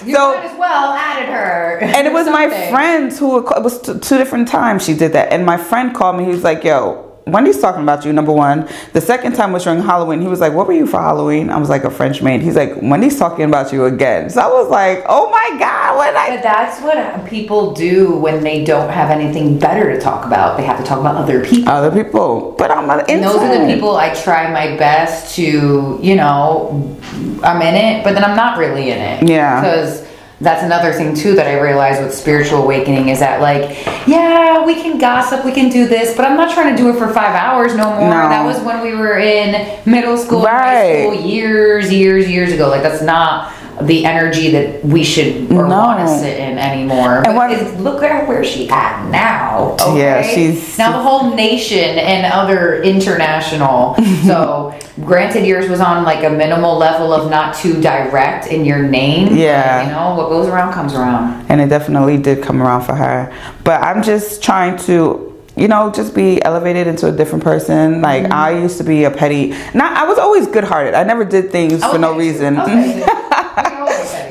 You *laughs* so might as well added her. and it was *laughs* my Something. friends who it was two different times she did that and my friend called me he was like yo wendy's talking about you number one the second time was during halloween he was like what were you for halloween i was like a french maid he's like wendy's talking about you again so i was like oh my god what i But that's what people do when they don't have anything better to talk about. They have to talk about other people. other people but i'm And those are the people I try my best to, you know, I'm in it, but then I'm not really in it. Yeah. Because that's another thing too that I realized with spiritual awakening is that like, yeah, we can gossip, we can do this, but I'm not trying to do it for five hours no more. No. That was when we were in middle school, Right. high school, years, years, years ago. Like that's not the energy that we should or No. want to sit in anymore. And what- it's- look at where she at now. Okay? Yeah, she's- now the whole nation and other international. *laughs* so granted, yours was on like a minimal level of not too direct in your name. Yeah. you know what goes around comes around. and it definitely did come around for her but i'm just trying to you know just be elevated into a different person like Mm-hmm. i used to be a petty not i was always good-hearted i never did things for no reason *laughs*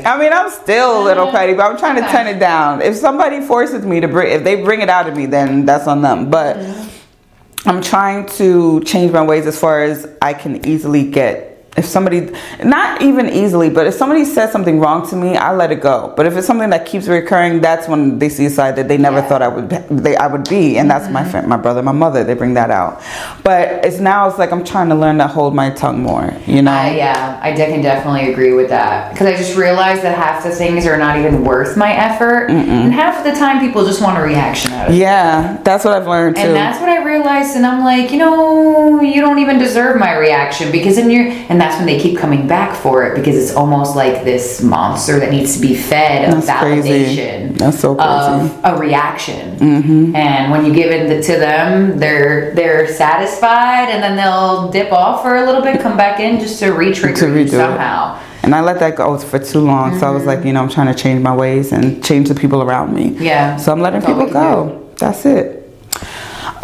I mean, I'm still a little mm-hmm. petty, but I'm trying to turn it down. If somebody forces me to bring, if they bring it out of me, then that's on them. But mm-hmm. I'm trying to change my ways as far as I can easily get. If somebody, not even easily, but if somebody says something wrong to me, I let it go. But if it's something that keeps recurring, that's when they see a side that they never Yeah. thought I would, they, I would be, and that's my mm-hmm. friend, my brother, my mother. They bring that out. But it's now it's like I'm trying to learn to hold my tongue more. You know? I, yeah, I can definitely agree with that because I just realized that half the things are not even worth my effort, and half of the time people just want a reaction out of it. Yeah, that's what I've learned too. And that's what I realized, and I'm like, you know, you don't even deserve my reaction because in your, and that's when they keep coming back for it because it's almost like this monster that needs to be fed of That's crazy. That's so crazy. of a reaction. Mm-hmm. And when you give it to them, they're they're satisfied, and then they'll dip off for a little bit, come back in just to re-trigger To redo it. somehow. And I let that go for too long. So I was like, you know, I'm trying to change my ways and change the people around me. Yeah. So I'm letting That's people go. That's it.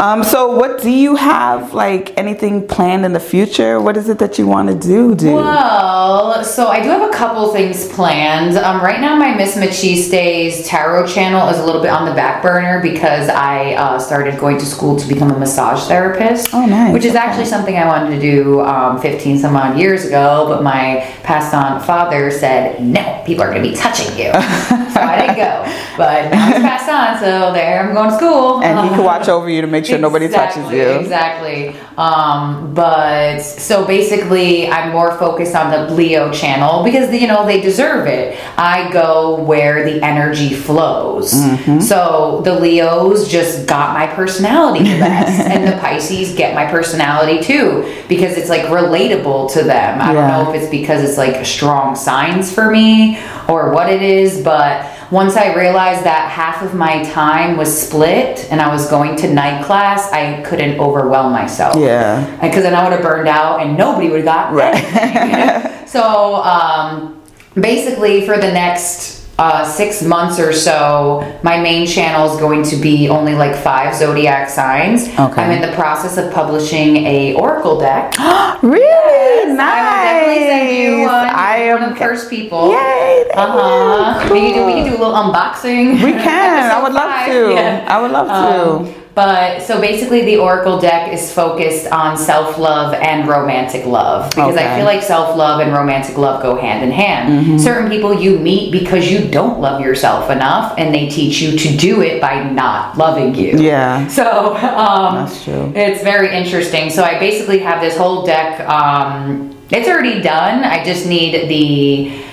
Um, so what do you have like anything planned in the future? What is it that you want to do, dude? Well, so I do have a couple things planned. Um, right now, my Miss Machistes tarot channel is a little bit on the back burner because I uh, started going to school to become a massage therapist. Oh, nice. Which is Okay. actually something I wanted to do um, 15 some odd years ago, but my passed on father said, no, people are going to be touching you. *laughs* so I didn't go. *laughs* But now he's passed on, so there I'm going to school. and he can watch *laughs* over you to make sure nobody touches you. Exactly. Um, but so basically, I'm more focused on the Leo channel because you know they deserve it. I go where the energy flows. Mm-hmm. So the Leos just got my personality the best, *laughs* and the Pisces get my personality too because it's like relatable to them. I Yeah. don't know if it's because it's like strong signs for me or what it is, but once I realized that half of my time was split and I was going to night class, I couldn't overwhelm myself. Yeah. Because then I would have burned out and nobody would have got Right. *laughs* so um, basically, for the next uh, six months or so, my main channel is going to be only like five zodiac signs. Okay. I'm in the process of publishing a oracle deck. *gasps* Really? nice. I will definitely send you one. I am one of the first people. Yay! Uh huh. you. We, can do, we can do a little unboxing. We can. I would love five. *laughs* to. Yeah. I would love to. Um, but so basically, the Oracle deck is focused on self love and romantic love because I feel like self love and romantic love go hand in hand. Certain people you meet because you don't love yourself enough, and they teach you to do it by not loving you. Yeah. So um, That's true. It's very interesting. So I basically have this whole deck. Um, it's already done. I just need the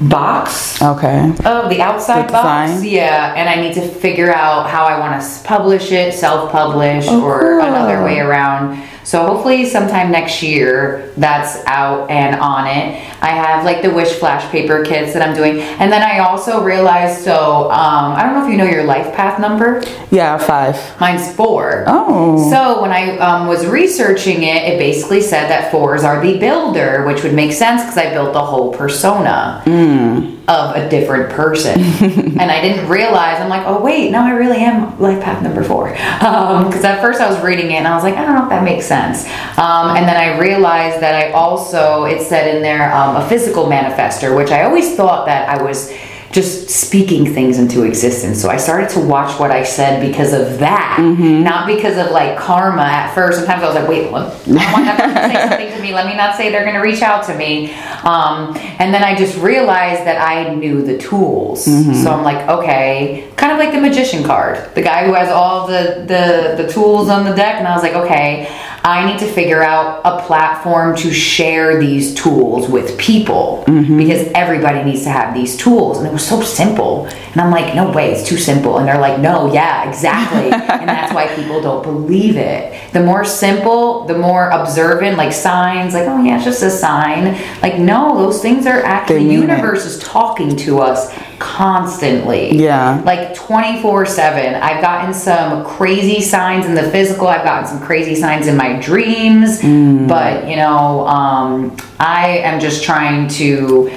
box Okay. Oh, the outside The box? Yeah, and I need to figure out how I want to publish it, self publish, Oh, or cool. another way around. So hopefully, sometime next year, that's out and on it. I have like the Wish Flash paper kits that I'm doing. And then I also realized so, um, I don't know if you know your life path number. Yeah, five. Mine's four. Oh. So when I um, was researching it, it basically said that fours are the builder, which would make sense because I built the whole persona of a different person, *laughs* and I didn't realize. I'm like, oh wait, no, I really am life path number four. Because at first I was reading it and I was like, I don't know if that makes sense. Um, and then I realized that I also it said in there um, a physical manifester, which I always thought that I was just speaking things into existence. So I started to watch what I said because of that, not because of like karma at first. Sometimes I was like, wait, what? *laughs* I want that person to say something to me. Let me not say they're going to reach out to me. Um, and then I just realized that I knew the tools. So I'm like, okay, kind of like the magician card, the guy who has all the, the, the tools on the deck. And I was like, okay, I need to figure out a platform to share these tools with people mm-hmm. because everybody needs to have these tools. And it was so simple. And I'm like, no way, it's too simple. And they're like, no, yeah, exactly. and that's why people don't believe it. The more simple, the more observant, like signs, like, oh, yeah, it's just a sign. Like, no, those things are actually, the universe is talking to us constantly Yeah. like 24 7 i've gotten some crazy signs in the physical i've gotten some crazy signs in my dreams Mm. but you know um, i am just trying to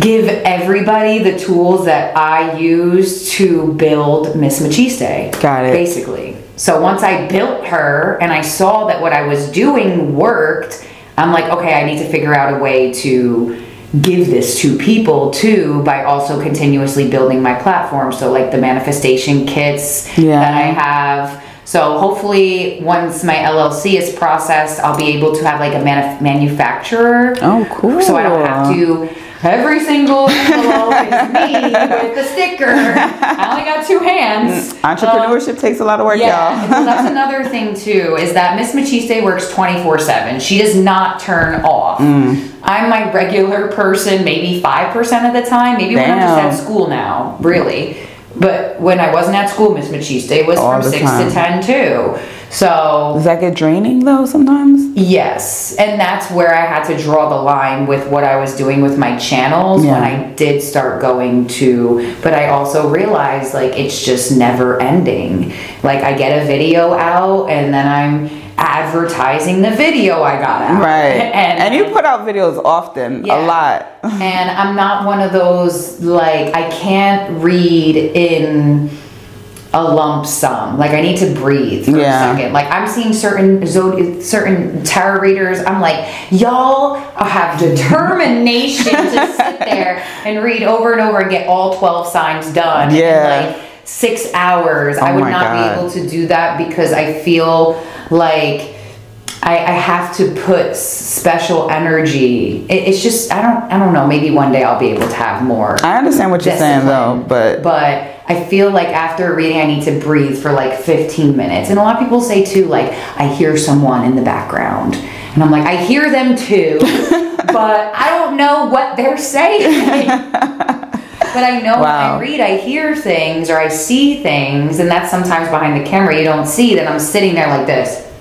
give everybody the tools that i use to build miss machiste Got it. basically so once i built her and i saw that what i was doing worked i'm like okay i need to figure out a way to give this to people too by also continuously building my platform so like the manifestation kits Yeah. that i have so hopefully once my llc is processed i'll be able to have like a manuf- manufacturer Oh, cool. so I don't have to. Every single *laughs* envelope is me with the sticker. I only got two hands. Entrepreneurship takes a lot of work, Yeah, y'all. well, that's *laughs* another thing too. Is that Miss Machiste works twenty four seven. She does not turn off. Mm. I'm my regular person, maybe five percent of the time. Maybe when I'm just at school now, really. But when I wasn't at school, Miss Machiste was All from six time. to ten too. So Does that get draining though sometimes? Yes, and that's where I had to draw the line with what I was doing with my channels Yeah. when I did start going to. But I also realized like it's just never ending. Like I get a video out and then I'm advertising the video I got out. Right. *laughs* And, And, you put out videos often, Yeah. a lot. *laughs* and I'm not one of those like I can't read in a lump sum. Like I need to breathe for Yeah. a second. Like I'm seeing certain zodi- certain tarot readers. I'm like, y'all have determination to *laughs* sit there and read over and over and get all 12 signs done Yeah. in like six hours. Oh I Oh would not God. be able to do that because I feel like I, I have to put special energy. It, it's just I don't I don't know. Maybe one day I'll be able to have more. I understand what you're saying though, but but I feel like after reading, I need to breathe for like 15 minutes. And a lot of people say too, like I hear someone in the background, and I'm like I hear them too, *laughs* but I don't know what they're saying. *laughs* But I know when I read, I hear things or I see things, and that's sometimes behind the camera you don't see. that I'm sitting there like this.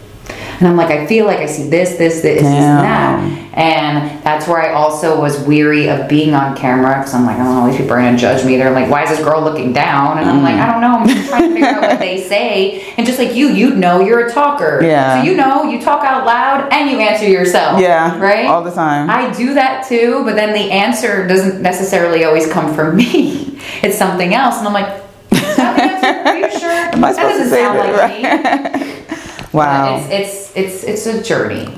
And I'm like, I feel like I see this, this, this, this, and that. And that's where I also was weary of being on camera because I'm like, I don't know, these people are gonna judge me. They're like, why is this girl looking down? And I'm like, mm. I don't know. I'm just trying to figure out what they say. And just like you, you know, you're a talker. Yeah. So you know, you talk out loud and you answer yourself. Yeah, Right. all the time. I do that too, but then the answer doesn't necessarily always come from me. *laughs* It's something else, and I'm like, is that the answer? Are you sure? Am I supposed to doesn't say sound that? like me. *laughs* wow. But It's, it's it's it's a journey.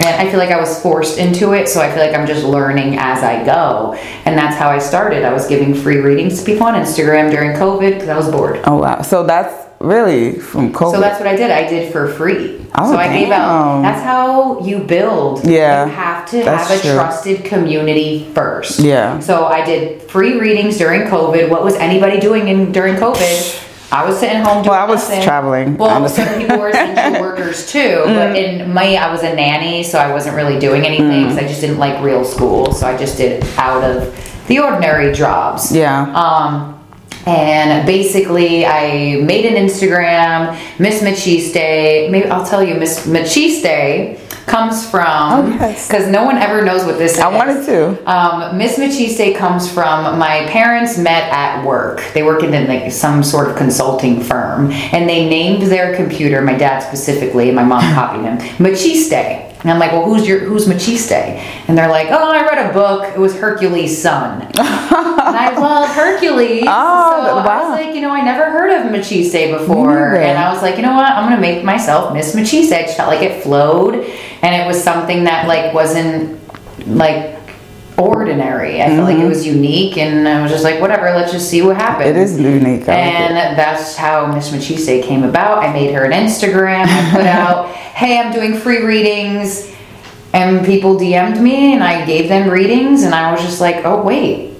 And I feel like I was forced into it, so I feel like I'm just learning as I go. And that's how I started. I was giving free readings to people on Instagram during COVID because I was bored. oh wow. So that's really from COVID. So that's what I did. I did for free. Oh, so I gave out. That's how you build. Yeah, You have to have a true. trusted community first. Yeah. So I did free readings during COVID. What was anybody doing in during COVID? I was sitting home Well, I was nothing. traveling, Well, honestly. some people were *laughs* essential workers too. Mm. But in my, I was a nanny, so I wasn't really doing anything. Mm. because I just didn't like real school, so I just did out of the ordinary jobs. Yeah. Um, and basically, I made an Instagram, Miss Machiste. Maybe I'll tell you, Miss Machiste comes from Oh, yes. because no one ever knows what this is. I wanted to. Um, Miss Machiste comes from my parents met at work. They work in like some sort of consulting firm, and they named their computer. My dad specifically, and my mom copied him. Machiste. And I'm like, well, who's your who's Machiste? And they're like, oh, I read a book. It was Hercules' son. and I *laughs* love Hercules. Oh, so I wow. was like, you know, I never heard of Machiste before, and I was like, you know what? I'm gonna make myself Miss Machiste. I just felt like it flowed, and it was something that like wasn't like ordinary. I felt like it was unique, and I was just like, whatever. Let's just see what happens. Mm-hmm. It is unique. I And it. that's how Miss Machiste came about. I made her an Instagram. I put *laughs* out, hey, I'm doing free readings. And people DM'd me and I gave them readings. And I was just like, oh, wait.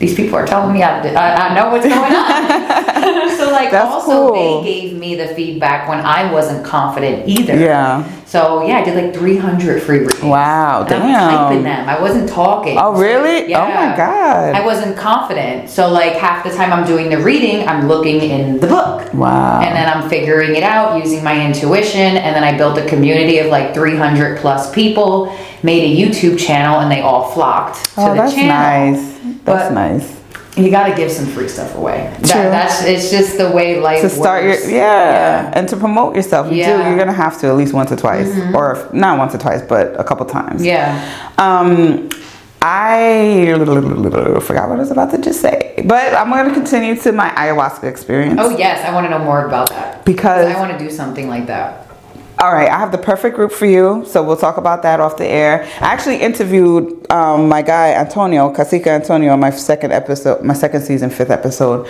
These people are telling me I, I, I know what's going on. *laughs* *laughs* like, That's also, cool. they gave me the feedback when I wasn't confident either. Yeah. So, yeah, I did like 300 free readings. Wow, And I'm typing them. I wasn't talking. Oh, So, really? Oh, my God. I wasn't confident. So like half the time I'm doing the reading, I'm looking in the book. Wow. And then I'm figuring it out using my intuition. And then I built a community of like 300 plus people, made a YouTube channel, and they all flocked to Oh, the that's channel. nice. That's But- nice. You got to give some free stuff away. That, that's it's just the way life is. To start works. your yeah. and to promote yourself, you do. Yeah. Mm-hmm. You're gonna have to at least once or twice, or if- not once or twice, but a couple times. Yeah. Um, I forgot what I was about to just say, but I'm going to continue to my ayahuasca experience. Oh yes, I want to know more about that Because- I want to do something like that. All right, I have the perfect group for you, so we'll talk about that off the air. I actually interviewed um, my guy Antonio, Casica Antonio, on my second episode, my second season, fifth episode,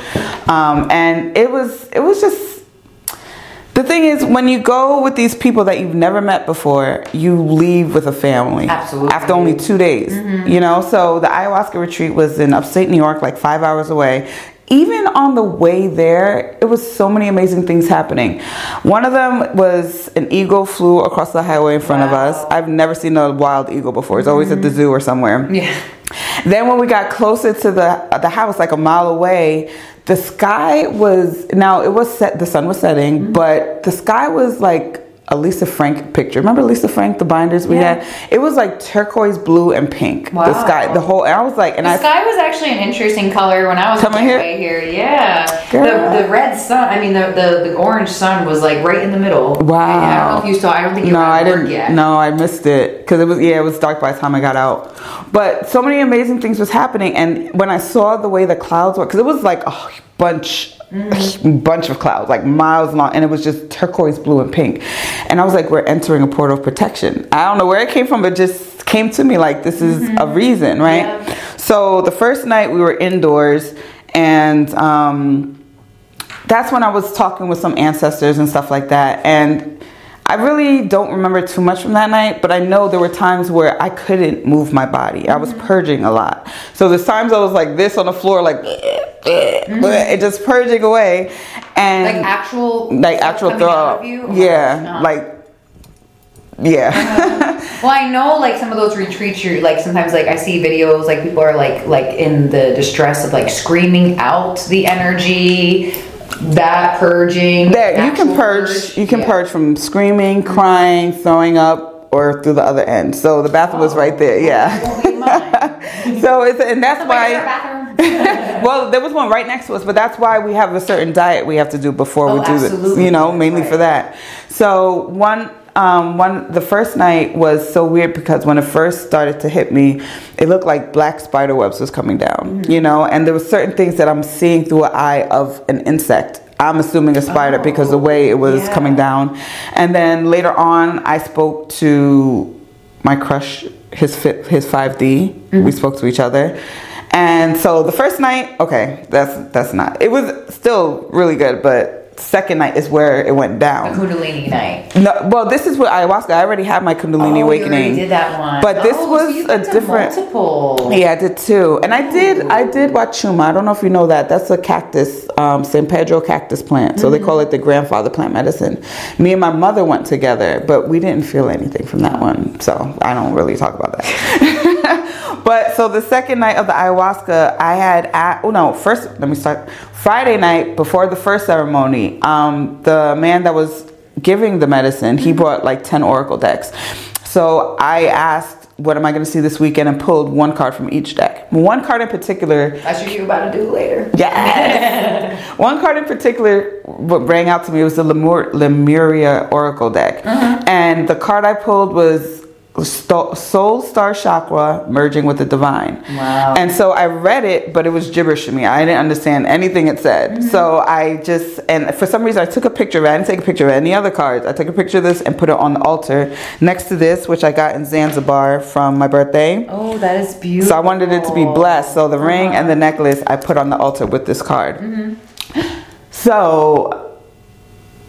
um, and it was it was just the thing is when you go with these people that you've never met before, you leave with a family. Absolutely. After only two days, you know. So the ayahuasca retreat was in upstate New York, like five hours away. Even on the way there, it was so many amazing things happening. One of them was an eagle flew across the highway in front of us. I've never seen a wild eagle before. It's always at the zoo or somewhere. Yeah. Then when we got closer to the the house, like a mile away, the sky was now it was set. The sun was setting, Mm-hmm. but the sky was like a Lisa Frank picture. Remember Lisa Frank, the binders we Yeah. had? It was like turquoise blue and pink. Wow. The sky, the whole. And I was like, and The I sky was actually an interesting color when I was Come on in my here. here. Yeah, the, the red sun. I mean, the, the the orange sun was like right in the middle. Wow. I don't know if you saw. I don't think you no, I didn't. yet. No, I missed it because it was yeah, it was dark by the time I got out. But so many amazing things was happening, and when I saw the way the clouds were, because it was like a bunch, a bunch of clouds, like miles long, and it was just turquoise blue and pink, and I was like, we're entering a portal of protection. I don't know where it came from, but just came to me like this is a reason, right? Yeah. So the first night we were indoors, and. um that's when I was talking with some ancestors and stuff like that. And I really don't remember too much from that night, but I know there were times where I couldn't move my body. I was mm-hmm. purging a lot. So there's times I was like this on the floor, like *sniffs* mm-hmm. it just purging away, and Like actual, like actual throw up. you? Yeah, like yeah. Uh-huh. *laughs* Well, I know like some of those retreats. You're like sometimes like I see videos like people are like like in the distress of like screaming out the energy. That purging. There, you can actual purge. You can yeah. purge from screaming, crying, throwing up, or through the other end. So the bathroom was right there. Yeah. Oh, Mine. *laughs* so it's and that's why. got a bathroom? *laughs* well, there was one right next to us, but that's why we have a certain diet we have to do before Oh, we do this. You know, mainly Right. for that. So one. Um, one the first night was so weird because when it first started to hit me, it looked like black spider webs was coming down, Mm-hmm. you know, and there were certain things that I'm seeing through an eye of an insect. I'm assuming a spider because the way it was yeah. coming down, and then later on, I spoke to my crush, his fi- his 5D. We spoke to each other. And so the first night, okay, that's that's not. It was still really good, but second night is where it went down. Kundalini night. No, well, this is what ayahuasca. I already had my Kundalini oh, awakening. already did that one. But this Oh, was so a different- multiple. Yeah, I did too, and I did. I did Wachuma. I don't know if you know that. That's a cactus, um, San Pedro cactus plant. So they call it the grandfather plant medicine. Me and my mother went together, but we didn't feel anything from that one. So I don't really talk about that. *laughs* but so the second night of the ayahuasca, I had. At, oh no, first let me start. Friday night before the first ceremony, um, the man that was giving the medicine, he brought like ten oracle decks. So I asked what am I going to see this weekend and pulled one card from each deck. One card in particular, That's what you're about to do later. Yeah. *laughs* one card in particular, what rang out to me was the Lemur- Lemuria Oracle deck. And the card I pulled was Soul Star Chakra merging with the divine. Wow. And so I read it, but it was gibberish to me. I didn't understand anything it said. Mm-hmm. So I just, and for some reason, I took a picture of it. I didn't take a picture of any other cards. I took a picture of this and put it on the altar next to this, which I got in Zanzibar from my birthday. Oh, that is beautiful. So I wanted it to be blessed. So the ring and the necklace I put on the altar with this card. Mm-hmm. So,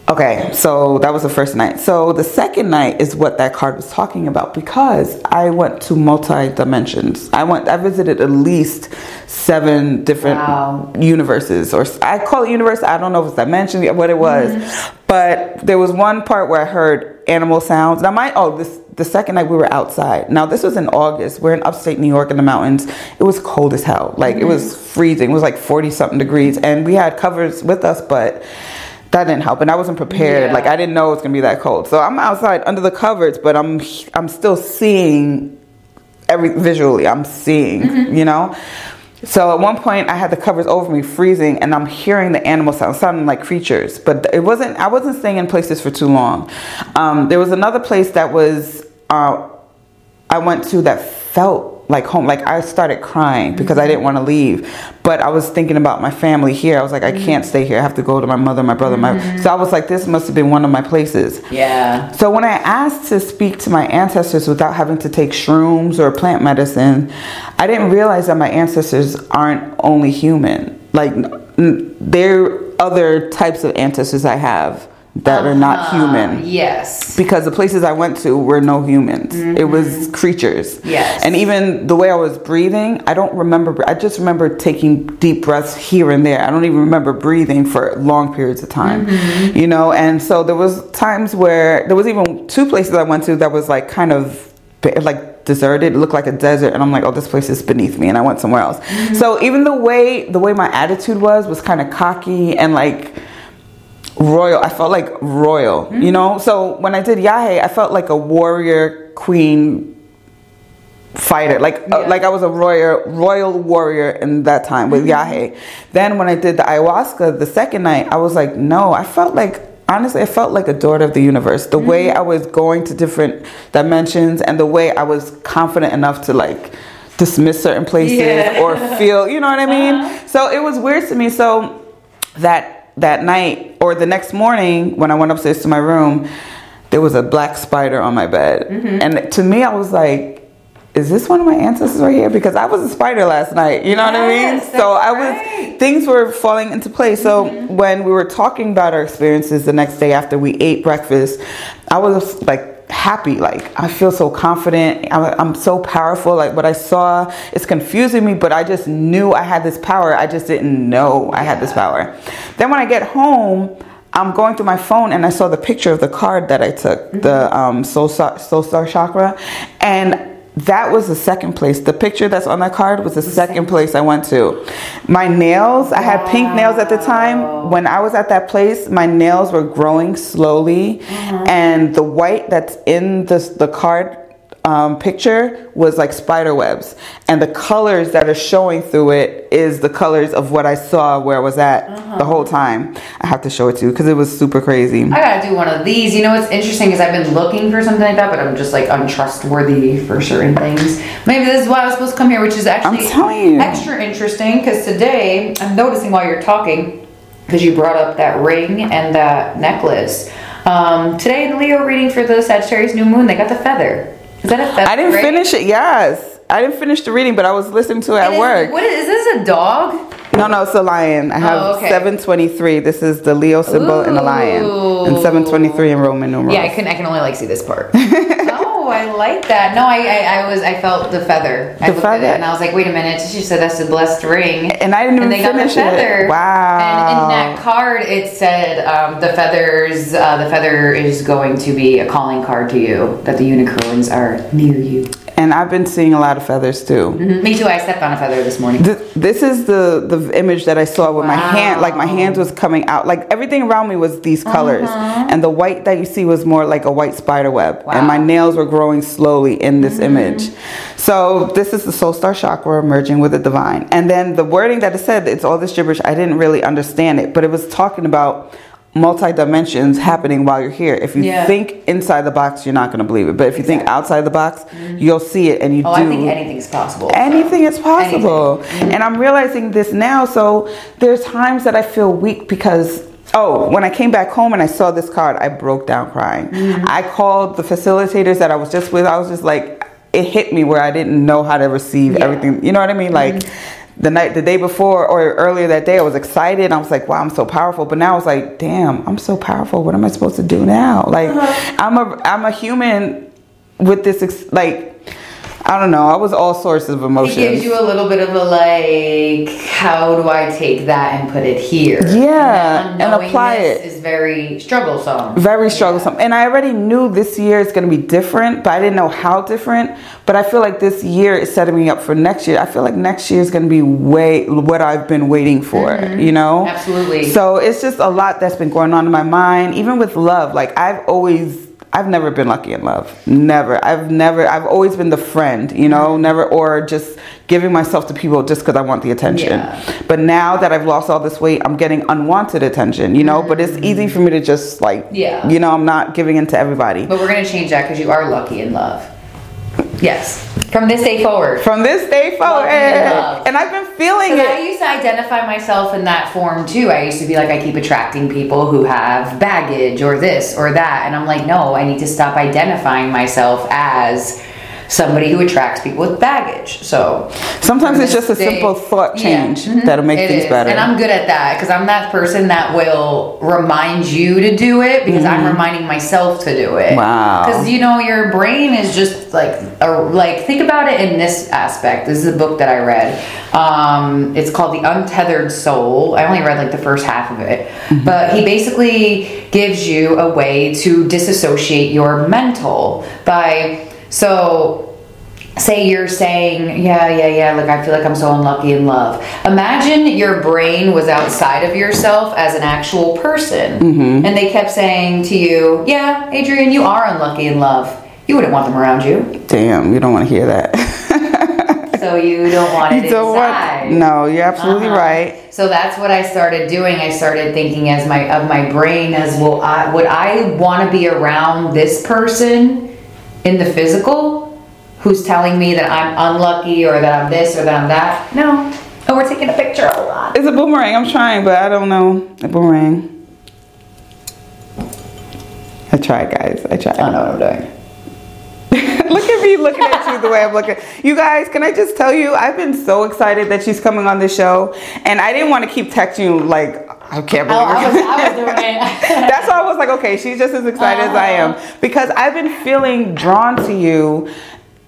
okay, so that was the first night. So the second night is what that card was talking about because I went to multi dimensions. I went, I visited at least seven different Wow. universes, or I call it universe. I don't know if it's dimension, what it was, mm-hmm. but there was one part where I heard animal sounds. Now my oh this the second night we were outside. Now this was in August. We're in upstate New York in the mountains. It was cold as hell. Like it mm-hmm. was freezing. It was like forty something degrees, and we had covers with us, but that didn't help. And I wasn't prepared. Yeah. Like I didn't know it was gonna be that cold. So I'm outside under the covers, but I'm I'm still seeing every visually. I'm seeing, you know. So at one point, I had the covers over me, freezing, and I'm hearing the animal sounds, sounding like creatures. But it wasn't. I wasn't staying in places for too long. Um, there was another place that was uh, I went to that felt like home. Like I started crying because I didn't mm-hmm. want to leave, but I was thinking about my family here. I was like, I mm-hmm. can't stay here. I have to go to my mother, my brother, my. Mm-hmm. So I was like, this must have been one of my places. Yeah. So when I asked to speak to my ancestors without having to take shrooms or plant medicine, I didn't realize that my ancestors aren't only human. Like n- there are other types of ancestors I have that are not Uh-huh. human. Yes. Because the places I went to were no humans. It was mm-hmm. creatures. Yes. And even the way I was breathing, I don't remember. I just remember taking deep breaths here and there. I don't even remember breathing for long periods of time. Mm-hmm. You know, and so there was times where there was even two places I went to that was like kind of like deserted. It looked like a desert, and I'm like, oh, this place is beneath me, and I went somewhere else. Mm-hmm. So even the way the way my attitude was was kind of cocky and like royal. I felt like royal, you mm-hmm. know. So when I did Yahe, I felt like a warrior queen fighter, like uh, like I was a royal royal warrior in that time with mm-hmm. Yahe. Then when I did the ayahuasca the second night, I was like, no, I felt like. Honestly, I felt like a daughter of the universe. The way mm-hmm. I was going to different dimensions and the way I was confident enough to like dismiss certain places Yeah. or feel, you know what I mean? Uh-huh. So it was weird to me. So that that night or the next morning when I went upstairs to my room, there was a black spider on my bed. Mm-hmm. And to me I was like, is this one of my ancestors right here? Because I was a spider last night. You know what I mean? So I was right. Mm-hmm. things were falling into place. So when we were talking about our experiences the next day after we ate breakfast, I was like happy like i feel so confident I'm, I'm so powerful like what i saw is confusing me but i just knew i had this power i just didn't know i had this power. Then when i get home i'm going through my phone and i saw the picture of the card that i took the um, soul, star, soul star chakra and that was the second place. The picture that's on that card was the second place I went to. My nails, I had pink nails at the time. When I was at that place, my nails were growing slowly, uh-huh. and the white that's in the the card um, picture was like spider webs, and the colors that are showing through it is the colors of what I saw where I was at the whole time. I have to show it to you because it was super crazy. I gotta do one of these. You know what's interesting is I've been looking for something like that, but I'm just like untrustworthy for certain things. Maybe this is why I was supposed to come here, which is actually extra interesting because today I'm noticing while you're talking, because you brought up that ring and that necklace. Um, today in the Leo reading for the Sagittarius new moon, they got the feather. Is that a feather? I didn't right? finish it. Yes, I didn't finish the reading, but I was listening to it at is- work. What is, is this a dog? No, no, it's a lion. I oh, have Oh, okay. 723. This is the Leo symbol and the lion. And 723 in Roman numerals. Yeah, I can I can only like see this part. *laughs* oh, I like that. No, I, I I was I felt the feather. I The looked at feather. it and I was like, wait a minute. She said that's a blessed ring. And I didn't and even they got the finish feather. it. Wow. And in that card, it said um, the feathers. Uh, the feather is going to be a calling card to you. That the unicorns are near you. And I've been seeing a lot of feathers too. Mhm. Me too. I stepped on a feather this morning. Th- This is the the image that I saw with my hand, like my hands was coming out, like everything around me was these colors, Uh-huh. and the white that you see was more like a white spider web, and my nails were growing slowly in this image. So this is the soul star chakra merging with the divine, and then the wording that it said, it's all this gibberish. I didn't really understand it, but it was talking about multi dimensions happening while you're here. If you Yeah. think inside the box, you're not going to believe it, but if you think outside the box, you'll see it, and you Oh, do. I think anything's possible. Anything is possible. Anything. And I'm realizing this now. So there's times that I feel weak because. Oh, when I came back home and I saw this card, I broke down crying. Mm-hmm. I called the facilitators that I was just with. I was just like, it hit me where I didn't know how to receive Yeah. Mm-hmm. everything. You know what I mean? Like the night, the day before or earlier that day, I was excited. I was like, wow, I'm so powerful. But now I was like, damn, I'm so powerful. What am I supposed to do now? Like, Uh-huh. I'm a, I'm a human with this, ex- like, I don't know. I was all sorts of emotions. It gives you a little bit of a like, how do I take that and put it here? Yeah, And, and apply it. Is very strugglesome. very strugglesome. And I already knew this year is going to be different, but I didn't know how different. But I feel like this year is setting me up for next year. I feel like next year is going to be way what I've been waiting for, you know? Mm-hmm. Absolutely. So it's just a lot that's been going on in my mind, even with love. Like I've always I've never been lucky in love. Never. I've never I've always been the friend, you know, Mm-hmm. never or just giving myself to people just cuz I want the attention. Yeah. But now that I've lost all this weight, I'm getting unwanted attention, you know, but it's easy for me to just like Mm-hmm. Yeah. you know, I'm not giving in to everybody. But we're gonna change that because you are lucky in love. Yes. From this day forward. From this day forward, and and I've been feeling Because I used to identify myself in that form too. I used to be like, I keep attracting people who have baggage or this or that. And I'm like, no, I need to stop identifying myself as somebody who attracts people with baggage. So Sometimes it's just a They- simple thought Yeah. change Mhm. that'll make things is. better. And I'm good at that because I'm that person that will remind you to do it because I'm reminding myself to do it. Mm-hmm. Wow. Because you know your brain is just like a, like think about it in this aspect. This is a book that I read. Um, it's called The Untethered Soul. I only read like the first half of it, Mm-hmm. but he basically gives you a way to disassociate your mental by so say you're saying, yeah, yeah, yeah, like I feel like I'm so unlucky in love. Imagine your brain was outside of yourself as an actual person, Mm-hmm. and they kept saying to you, yeah, Adrian, you are unlucky in love. You wouldn't want them around you, Damn, you don't want to hear that. *laughs* *laughs* so you don't want it You don't inside. want. No, you're absolutely Uh-huh. right. So that's what I started doing. I started thinking as my of my brain as well. I, would I want to be around this person in the physical, who's telling me that I'm unlucky or that I'm this or that I'm that? No. Oh, we're taking a picture a lot. It's a boomerang. I'm trying, but I don't know. A boomerang. I tried, guys. I tried. I don't know what I'm doing. *laughs* Look at me looking at you the way I'm looking. You guys, can I just tell you, I've been so excited that she's coming on the show, and I didn't want to keep texting you like, I can't Oh, believe I it. was, I was *laughs* doing it. *laughs* That's why I was like, okay, she's just as excited as I am Uh-huh. because I've been feeling drawn to you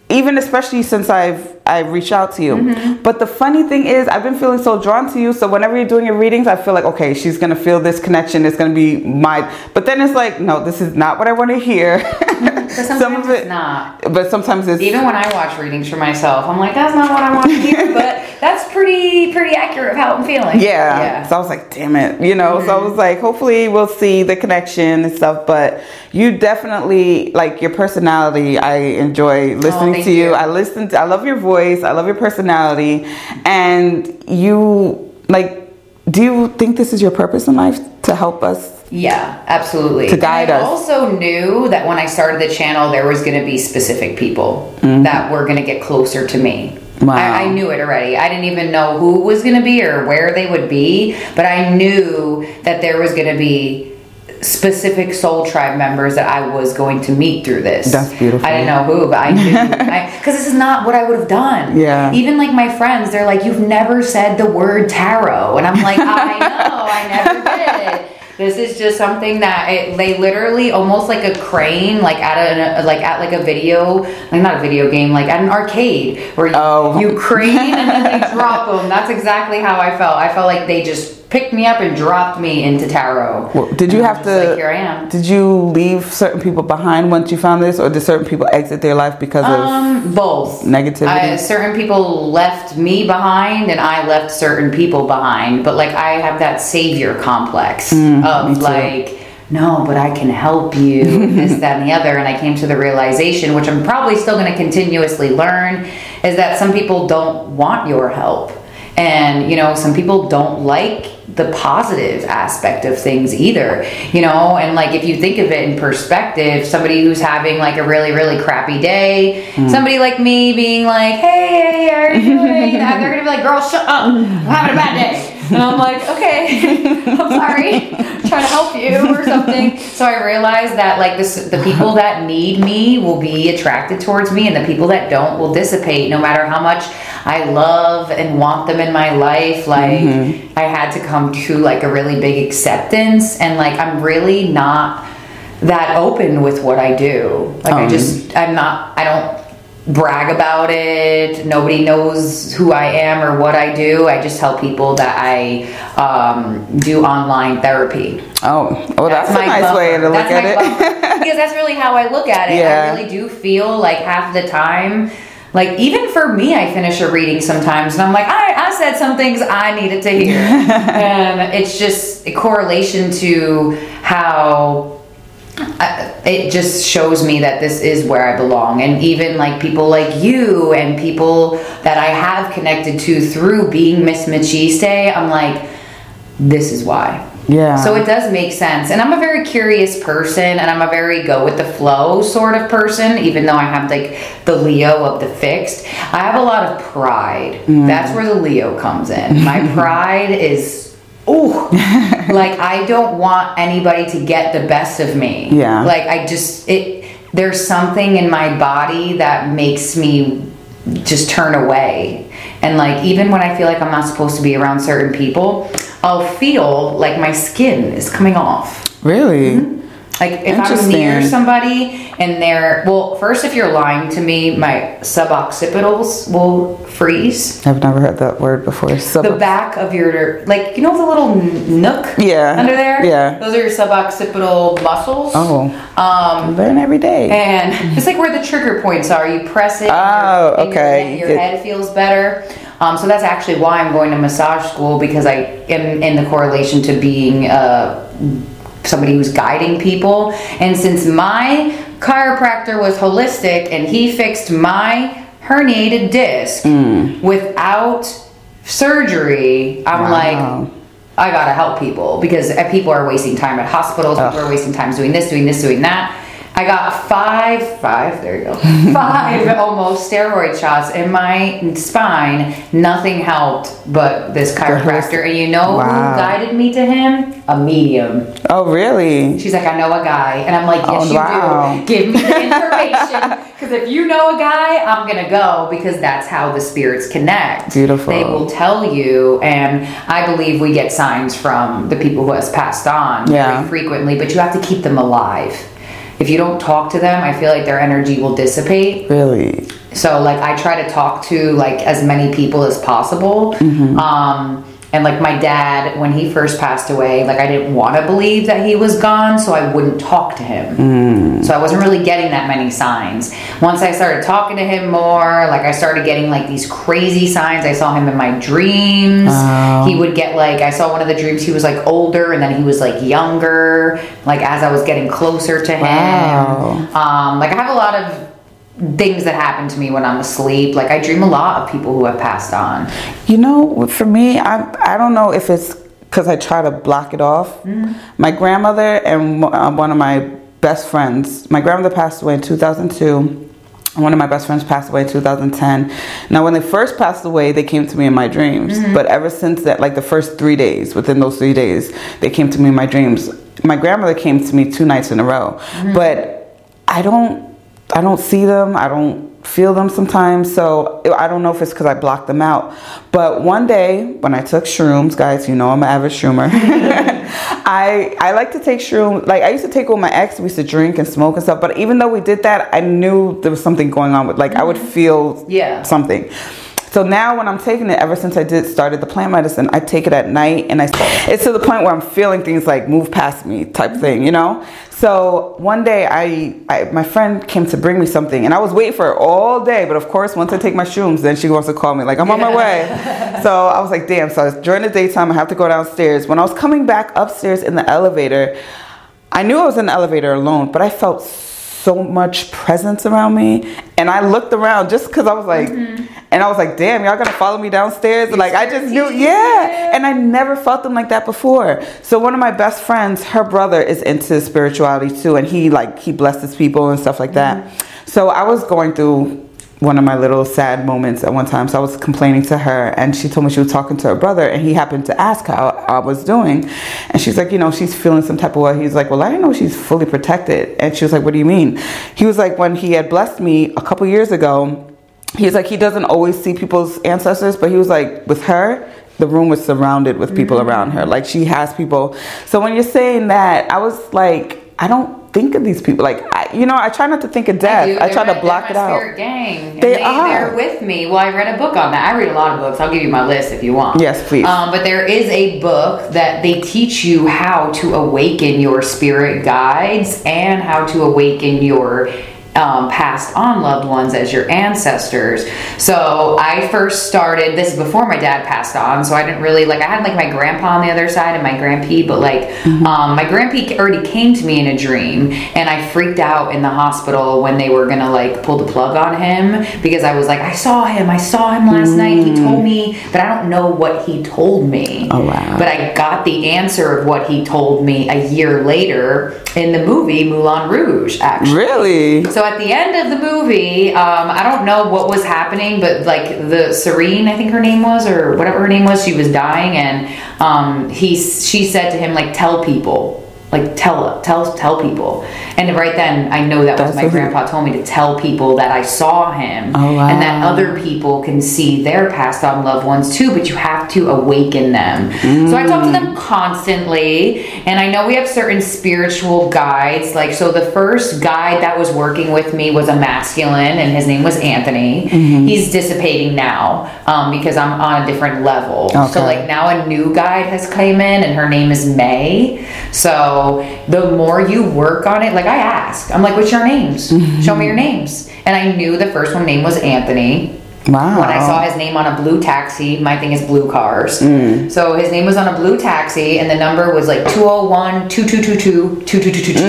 even especially since I've I've reached out to you. Mm-hmm. But the funny thing is, I've been feeling so drawn to you. So whenever you're doing your readings, I feel like okay, she's gonna feel this connection. It's gonna be my. But then it's like, no, this is not what I want to hear. *laughs* But sometimes it's not. But sometimes it's Even when I watch readings for myself, I'm like, that's not what I want to hear, *laughs* but that's pretty pretty accurate of how I'm feeling. Yeah. Yeah. So I was like, damn it, you know. So I Mm-hmm. was like, hopefully we'll see the connection and stuff. But you definitely like your personality. I enjoy listening Oh, thank to you. you. I listen. To, I love your voice. I love your personality, and you like. Do you think this is your purpose in life to help us? Yeah, absolutely. To guide I us. also knew that when I started the channel, there was going to be specific people mm-hmm. that were going to get closer to me. Wow. I, I knew it already. I didn't even know who was going to be or where they would be, but I knew that there was going to be specific soul tribe members that I was going to meet through this. That's beautiful. I didn't know who, but I knew *laughs* because this is not what I would have done. Yeah. Even like my friends, they're like, "You've never said the word tarot," and I'm like, "I *laughs* know, I never did." This is just something that it, they literally almost like a crane, like at a like at like a video, like not a video game, like at an arcade where you, Oh. you crane and then they *laughs* drop them. That's exactly how I felt. I felt like they just picked me up and dropped me into tarot. Well, did you And have to? like, here I am. Did you leave certain people behind once you found this, or did certain people exit their life because of? Um, both Negativity? I, certain people left me behind, and I left certain people behind. But like, I have that savior complex Mm, of like, no, but I can help you, this, *laughs* that, and the other. And I came to the realization, which I'm probably still going to continuously learn, is that some people don't want your help, and you know, some people don't like the positive aspect of things either you know? And like if you think of it in perspective somebody who's having like a really really crappy day hmm. somebody like me being like hey how are you doing? *laughs* They're gonna be like girl shut up. I'm having a bad day and i'm like okay *laughs* i'm sorry I'm *laughs* trying to help you or something. So i realized that like this the people that need me will be attracted towards me and the people that don't will dissipate no matter how much i love and want them in my life. Like i had to come to like a really big acceptance and like i'm really not that open with what i do. Like i Um. just i'm not i don't brag about it nobody knows who i am or what i do i just tell people that i um, do online therapy oh, oh, that's, a my nice buffer. way to look That's at it. because that's really how I look at it. Yeah. I really do feel like half the time, like even for me, I finish a reading sometimes and I'm like, I, I said some things I needed to hear. and *laughs* it's just a correlation to how I, it just shows me that this is where I belong. And even like people like you and people that I have connected to through being Miss Machiste, I'm like, this is why. Yeah. So it does make sense. And I'm a very curious person and I'm a very go with the flow sort of person, even though I have like the Leo of the fixed. I have a lot of pride. Mm. That's where the Leo comes in. My *laughs* pride is ooh *laughs* like I don't want anybody to get the best of me. Yeah. Like I just it there's something in my body that makes me just turn away. And like even when I feel like I'm not supposed to be around certain people, I'll feel like my skin is coming off. really? Mm-hmm. Like if I'm near somebody and they're well, first if you're lying to me, my suboccipitals will freeze. I've never heard that word before. Sub- The back of your like you know the little nook Yeah. under there? Yeah. Those are your suboccipital muscles. oh, Um learn every day. and *laughs* it's like where the trigger points are. You press it. and Oh, your, and your okay. he- Your, head feels better. Um, so that's actually why I'm going to massage school because I am in the correlation to being uh, somebody who's guiding people. And since my chiropractor was holistic and he fixed my herniated disc Mm. without surgery, I'm Wow. like. I gotta help people because people are wasting time at hospitals. People are wasting time doing this, doing this, doing that. I got five, five, there you go, *laughs* five almost steroid shots in my spine. Nothing helped but this chiropractor. And you know Wow. who guided me to him? A medium. oh, really? She's like, I know a guy. And I'm like, yes, Oh, you wow. do. Give me the *laughs* information. Because if you know a guy, I'm going to go because that's how the spirits connect. Beautiful. They will tell you. And I believe we get signs from the people who has passed on Yeah. very frequently, but you have to keep them alive. If you don't talk to them, I feel like their energy will dissipate. Really? So like I try to talk to like as many people as possible. Um, and like my dad, when he first passed away, like I didn't want to believe that he was gone, so I wouldn't talk to him. So I wasn't really getting that many signs. Once I started talking to him more, like I started getting like these crazy signs. I saw him in my dreams. He would get like I saw one of the dreams he was like older and then he was like younger. Like as I was getting closer to him. Wow. Um, like I have a lot of things that happen to me when I'm asleep. Like I dream a lot of people who have passed on. You know, for me, I I don't know if it's because I try to block it off. Mm. My grandmother and uh, one of my best friends. My grandmother passed away in 2002. One of my best friends passed away in 2010. Now, when they first passed away, they came to me in my dreams. Mm-hmm. But ever since that, like the first three days, within those three days, they came to me in my dreams. My grandmother came to me two nights in a row. Mm-hmm. But I don't I don't see them. I don't feel them sometimes. So I don't know if it's because I blocked them out. But one day when I took shrooms, guys, you know I'm an avid shroomer. *laughs* I I like to take shrooms. Like I used to take with my ex. We used to drink and smoke and stuff. But even though we did that, I knew there was something going on with. Like I would mm-hmm. feel Yeah. something. So now when I'm taking it, ever since I did started the plant medicine, I take it at night, and I it's to the point where I'm feeling things like move past me type thing, you know. So one day I, I my friend came to bring me something, and I was waiting for her all day. But of course, once I take my shrooms, then she wants to call me like I'm on my way. *laughs* So I was like, damn. So during the daytime, I have to go downstairs. When I was coming back upstairs in the elevator, I knew I was in the elevator alone, but I felt so much presence around me. And I looked around just because I was like, mm-hmm. And I was like, damn, y'all gonna follow me downstairs? like, I just knew, yeah. And I never felt them like that before. So one of my best friends, her brother is into spirituality too, and he like he blesses people and stuff like that. So I was going through one of my little sad moments at one time. So I was complaining to her, and she told me she was talking to her brother, and he happened to ask how I was doing. And she's like, you know, she's feeling some type of way. He's like, well, I didn't know she's fully protected. And she was like, what do you mean? He was like, when he had blessed me a couple years ago, he's like, he doesn't always see people's ancestors, but he was like, with her, the room was surrounded with people around her. Like she has people. So when you're saying that, I was like, I don't think of these people. Like, I, you know, I try not to think of death. do. I, try They're to block it out. Gang. They they are. They're with me. Well, I read a book on that. I read a lot of books. I'll give you my list if you want. Yes, please. Um, but there is a book that they teach you how to awaken your spirit guides and how to awaken your um, passed on loved ones as your ancestors. So I first started this is before my dad passed on, so I didn't really like. I had like my grandpa on the other side and my grandpa, but like um, my grandpa already came to me in a dream, and I freaked out in the hospital when they were gonna like pull the plug on him because I was like, I saw him, I saw him last night. He told me, but I don't know what he told me. Oh, wow. But I got the answer of what he told me a year later in the movie Moulin Rouge, actually. Really? So at the end of the movie, um, I don't know what was happening, but like the Serene, I think her name was, or whatever her name was, she was dying, and um, he she said to him like, "Tell people." Like tell tell tell people, and right then I know that was my grandpa told me to tell people that I saw him, Oh, wow. and that other people can see their passed on loved ones too. But you have to awaken them. So I talk to them constantly, and I know we have certain spiritual guides. Like so, the first guide that was working with me was a masculine, and his name was Anthony. He's dissipating now um, because I'm on a different level. So like now a new guide has come in, and her name is May. So the more you work on it, like I ask, I'm like, "What's your names? Show me your *laughs* names." And I knew the first one name was Anthony. Wow. When I saw his name on a blue taxi, my thing is blue cars. Hmm. So his name was on a blue taxi, and the number was like 201 2222 2222.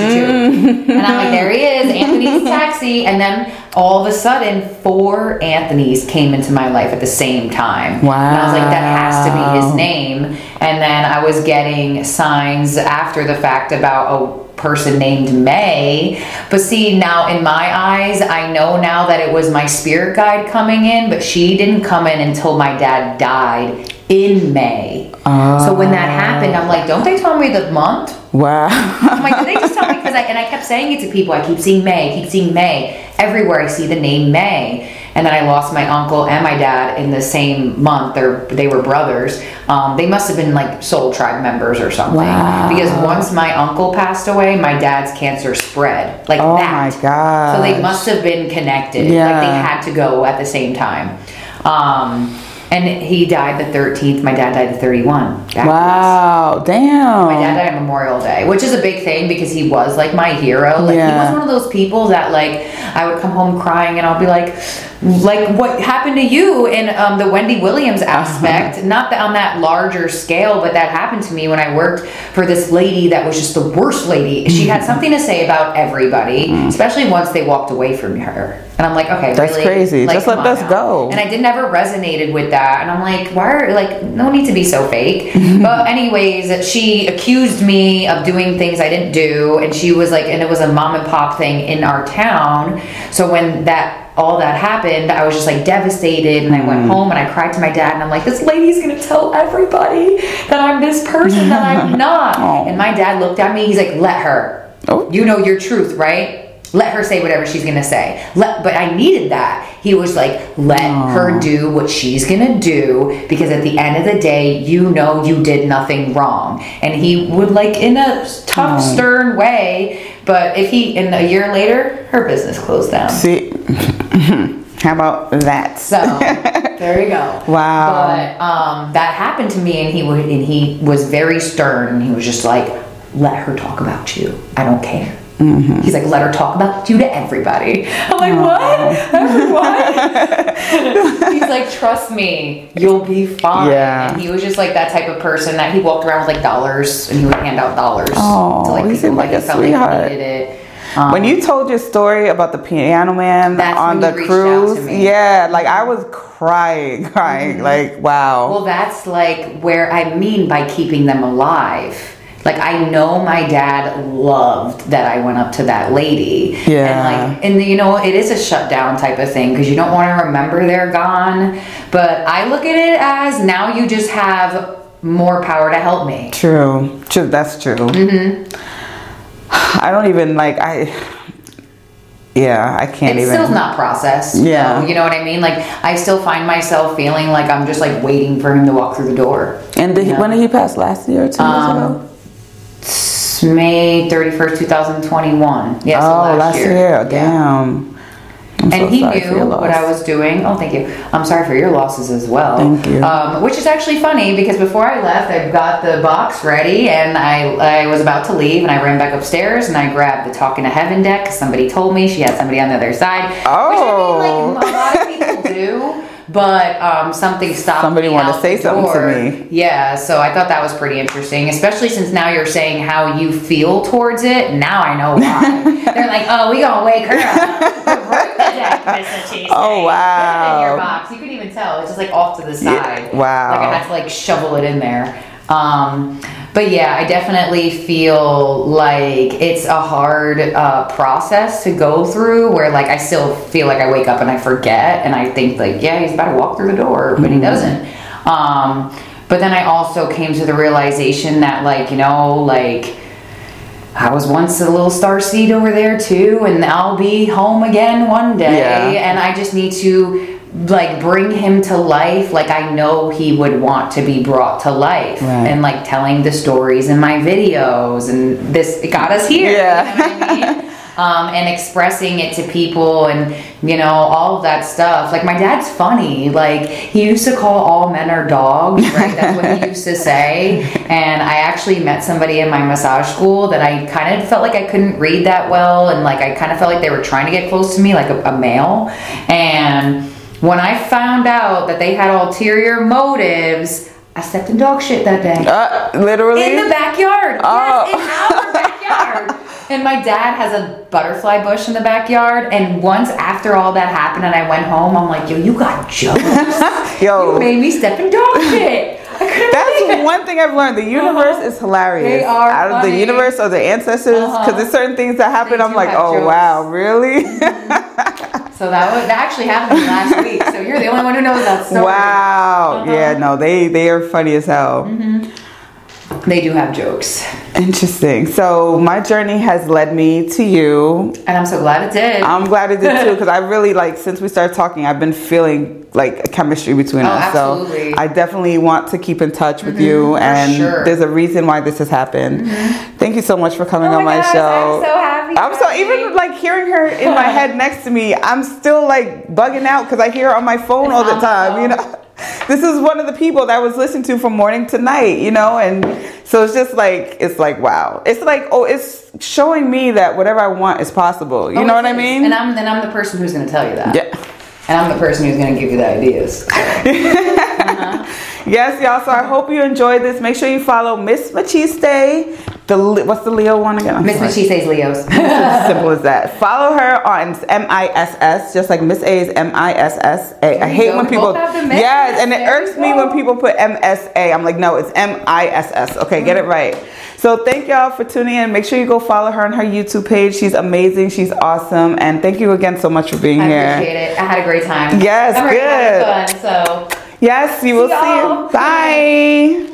Hmm. And I'm like, there he is, Anthony's *laughs* taxi. And then all of a sudden, four Anthony's came into my life at the same time. And I was like, that has to be his Wow. name. And then I was getting signs after the fact about a person named May. But see, now in my eyes, I know now that it was my spirit guide coming in, but she didn't come in until my dad died in May. So when that ah. happened, I'm like, don't they tell me the month? Wow. I'm like, did they just tell me? Because I and I kept saying it to people. I keep seeing May, keep seeing May everywhere. I see the name May, and then I lost my uncle and my dad in the same month. They're, they were brothers. Um, they must have been like soul tribe members or something. Wow. Because once my uncle passed away, my dad's cancer spread like Oh that. my gosh. So they must have been connected. Yeah. Like they had to go at the same time. Um, and he died the 13th. My dad died the 31. backwards. Wow, damn. My dad died on Memorial Day, which is a big thing because he was like my hero. Like he was one of those people that like I would come home crying and I'll be like, like what happened to you in um, the Wendy Williams uh-huh. aspect? Not that on that larger scale, but that happened to me when I worked for this lady that was just the worst lady. She mm-hmm. had something to say about everybody, mm. especially once they walked away from her. And I'm like, okay, That's really? crazy. Like, Just let us now. go. And I did never resonated with that. And I'm like, why are like no need to be so fake. *laughs* but anyways, she accused me of doing things I didn't do, and she was like, and it was a mom and pop thing in our town. So when that all that happened, I was just like devastated, and I went Mm. home and I cried to my dad, and I'm like, this lady's gonna tell everybody that I'm this person that I'm *laughs* not. Aw. And my dad looked at me. He's like, let her. Oh. You know your truth, right? Let her say whatever she's gonna say. Let, but I needed that. He was like, let her do what she's gonna do because at the end of the day, you know you did nothing wrong. And he would like in a tough, stern way. But if he, in a year later, her business closed down. See, how about that? So there you go. *laughs* Wow. But um, that happened to me, and he would, and he was very stern. And he was just like, "Let her talk about you. I don't care." Mm-hmm. He's like, "Let her talk about you to everybody." I'm like, "What? Everyone?" *laughs* He's like, "Trust me, you'll be fine." Yeah. And he was just like that type of person that he walked around with like dollars, and he would hand out dollars Oh, to like he people like he a felt like sweetheart. he needed it. Um, When you told your story about the piano man on the you out to cruise, yeah, like I was crying, *laughs* crying, like wow. Well, that's like where I mean by keeping them alive. Like I know my dad loved that I went up to that lady. Yeah. And like and you know, it is a shutdown type of thing because you don't want to remember they're gone. But I look at it as now you just have more power to help me. True, true. That's true. Mm-hmm. I don't even like I. Yeah, I can't It's even. still not processed. Yeah. You know what I mean? Like I still find myself feeling like I'm just like waiting for him to walk through the door. and did he, when did he pass? Last year or two years Um, ago? May 31st, 2021. Yes, oh, last, last year. Yeah. Damn. I'm and so he knew what. I was doing. Oh, thank you. I'm sorry for your losses as well. Thank you. Um, which is actually funny because before I left, I got the box ready and I, I was about to leave and I ran back upstairs and I grabbed the Talking to Heaven deck somebody told me she had somebody on the other side. Oh. Which I mean, like a lot of people do. But um, something stopped Somebody me wanted to say something to me. Yeah, so I thought that was pretty interesting, especially since now you're saying how you feel towards it. Now I know why. *laughs* They're like, oh, we gonna wake her up. *laughs* *laughs* Deck, Oh, wow. Put it in your box. You could even tell. It's just like off to the side. wow. Like I had to like shovel it in there. Um, but yeah, I definitely feel like it's a hard uh, process to go through where like I still feel like I wake up and I forget and I think like, yeah, he's about to walk through the door, but he doesn't. Um, but then I also came to the realization that like, you know, like I was once a little star seed over there too, and I'll be home again one day. Yeah. And I just need to like bring him to life like I know he would want to be brought to life. Right. And like telling the stories in my videos and this it got us here. Yeah. You know what I mean? Um, and expressing it to people and you know all of that stuff like my dad's funny like he used to call all men are dogs right that's what he used to say and i actually met somebody in my massage school that i kind of felt like i couldn't read that well and like i kind of felt like they were trying to get close to me like a, a male and when i found out that they had ulterior motives i stepped in dog shit that day Uh, literally. in the backyard. Oh. Yes, in our backyard. And my dad has a butterfly bush in the backyard. And once after all that happened and I went home, I'm like, yo, you got jokes. *laughs* Yo. You made me step in dog shit. That's one thing I've learned. The universe Uh-huh. is hilarious. They are Out of the universe or the ancestors, because Uh-huh. there's certain things that happen. They I'm like, oh jokes. wow, really? So that was, that actually happened last *laughs* week. So you're the only one who knows that story. wow. Uh-huh. Yeah, no, they they are funny as hell. They do have jokes. Interesting. So my journey has led me to you. And I'm so glad it did. I'm glad it did too *laughs* because I really like since we started talking, I've been feeling like a chemistry between Oh, us. absolutely. So I definitely want to keep in touch with you, mm-hmm, and sure. there's a reason why this has happened. Mm-hmm. Thank you so much for coming Oh on my my gosh, show. I'm so happy I'm so even like hearing her in my *laughs* head next to me. I'm still like bugging out because I hear her on my phone all the time. You know. This is one of the people that I was listening to from morning to night, you know, and so it's just like it's like wow, it's like oh, it's showing me that whatever I want is possible. You Oh, know what I mean? And I'm then I'm the person who's going to tell you that. Yeah. And I'm the person who's going to give you the ideas. *laughs* Uh-huh. Yes, y'all. So I hope you enjoyed this. Make sure you follow Miss Machiste. The what's the Leo one again? I'm Miss sorry. Machiste's Leos. *laughs* Simple as that. Follow her on M I S S, just like Miss A is M I S S A. I hate when people both have the Miss. yes, and it irks me when people put M S A. I'm like, no, it's M I S S. Okay, get it Mm. right. So thank y'all for tuning in. Make sure you go follow her on her YouTube page. She's amazing. She's awesome, and thank you again so much for being I here. I appreciate it. I had a great time. Yes, I'm good. fun, so Yes, you will see y'all. you. Bye.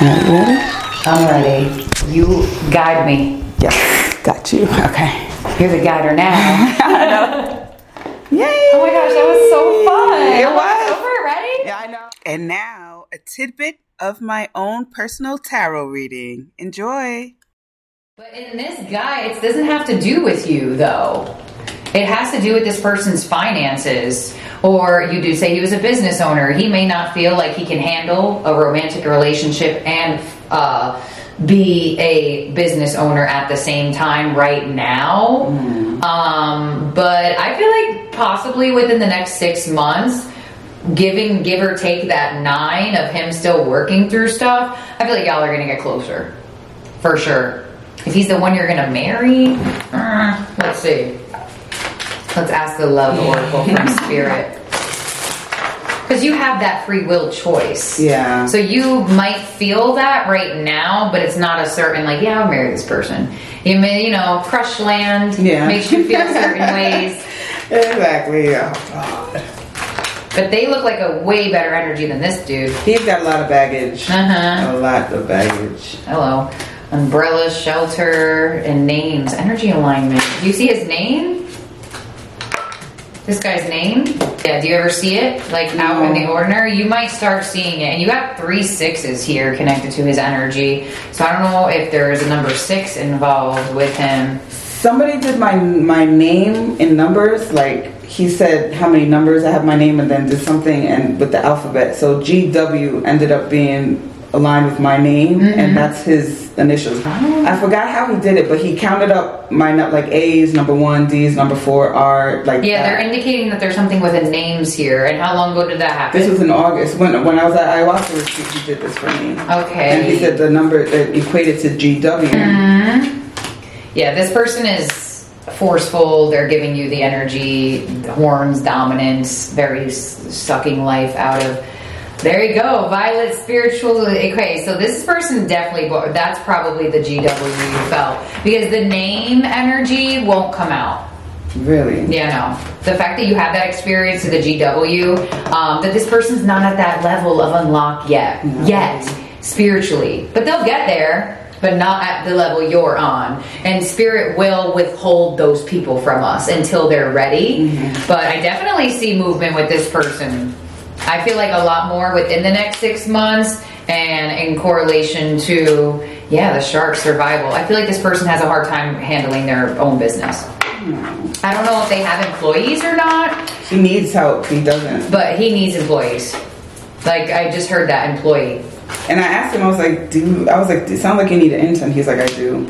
Ready? I'm ready. You guide me. Yes, got you. Okay. You're the guider now. *laughs* Yay! oh my gosh, that was so fun. It was. it's Over, ready? Yeah, I know. And now, a tidbit of my own personal tarot reading. Enjoy. But in this guide, it doesn't have to do with you, though. It has to do with this person's finances. Or you do say he was a business owner. He may not feel like he can handle a romantic relationship and uh, be a business owner at the same time right now. Um, but I feel like possibly within the next six months, giving give or take that nine of him still working through stuff, I feel like y'all are gonna get closer. For sure. If he's the one you're gonna marry, uh, let's see. Let's ask the love oracle from *laughs* spirit. Because you have that free will choice. Yeah. So you might feel that right now, but it's not a certain like, yeah, I'll marry this person. You may, you know, crush land Yeah. makes you feel *laughs* certain ways. Exactly. Oh, But they look like a way better energy than this dude. He's got a lot of baggage. Uh-huh. A lot of baggage. Hello. Umbrella, shelter, and names. Energy alignment. Do you see his name? This guy's name? Yeah, do you ever see it? Like out in the ordinary? You might start seeing it. And you got three sixes here connected to his energy. So I don't know if there's a number six involved with him. Somebody did my my name in numbers. Like he said how many numbers I have my name, and then did something and with the alphabet. So GW ended up being aligned with my name, Mm-hmm. and that's his initials. I forgot how he did it, but he counted up my like A's number one, D's number four, R like Yeah, that. they're indicating that there's something with the names here. And how long ago did that happen? This was in August when when I was at ayahuasca retreat. He did this for me. Okay. And he said the number it equated to GW. Mm-hmm. Yeah, this person is forceful. They're giving you the energy, horns, dominance, very sucking life out of. There you go, Violet spiritual. Okay, so this person definitely, that's probably the GW you felt because the name energy won't come out. Really? Yeah, no. The fact that you have that experience to the GW, um, that this person's not at that level of unlock yet, yet spiritually, but they'll get there. But not at the level you're on, and spirit will withhold those people from us until they're ready. But I definitely see movement with this person. I feel like a lot more within the next six months, and in correlation to yeah, the shark survival. I feel like this person has a hard time handling their own business. I don't know if they have employees or not, He needs help. He doesn't. but he needs employees. Like I just heard that employee. And I asked him, I was like, do I was like, it sounds like you need an intern. He's like, I do.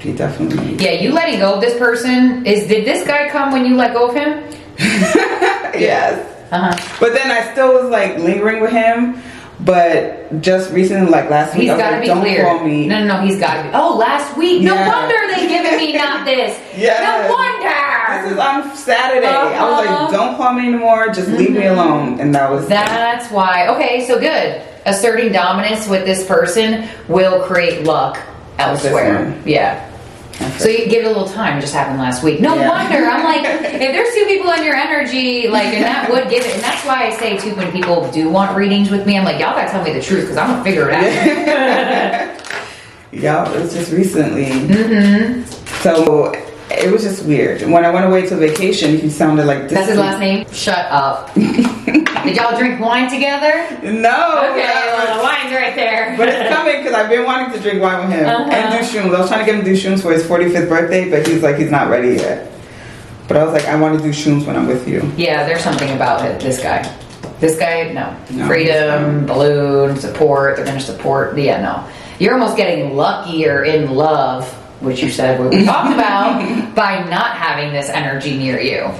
He definitely needs. Yeah, you letting go of this person is. Did this guy come when you let go of him? *laughs* yes. Uh huh. But then I still was like lingering with him. But just recently, like last week, He's got to like, be don't clear. call me. No, no, no. He's got to be. Oh, last week. No wonder they giving me not *laughs* this. yeah. No wonder. This is on Saturday. I was Uh-huh. like, don't call me anymore. Just leave me alone. And that was That's why. Okay, so good. Asserting dominance with this person will create luck elsewhere. one. Yeah. So you give it a little time. It just happened last week. No Yeah. wonder. I'm like, if there's two people in your energy, like, and that would give it. And that's why I say too, when people do want readings with me, I'm like, y'all gotta tell me the truth because I'm gonna figure it out. *laughs* Yeah, it was just recently. Mm-hmm. So it was just weird. When I went away to vacation, he sounded like this. That's his last name. Shut up. *laughs* Did y'all drink wine together? No. Okay, well, the wine's right there. But it's coming because I've been wanting to drink wine with him Uh-huh. and do shrooms. I was trying to get him to do shrooms for his 45th birthday, but he's like, he's not ready yet. But I was like, I want to do shrooms when I'm with you. Yeah, there's something about it. This guy. This guy, no. No. Freedom, balloon, support. They're gonna support. Yeah, no. You're almost getting luckier in love, which you said what we *laughs* talked about, by not having this energy near you.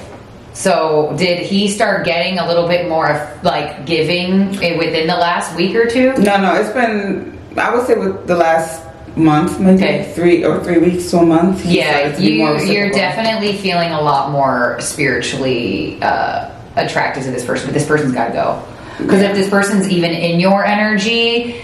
So, did he start getting a little bit more like giving within the last week or two? No, no, it's been, I would say with the last month, maybe Okay. three or three weeks to a month. Yeah, started to be you you're definitely feeling a lot more spiritually uh, attracted to this person, but this person's got to go. Because if this person's even in your energy,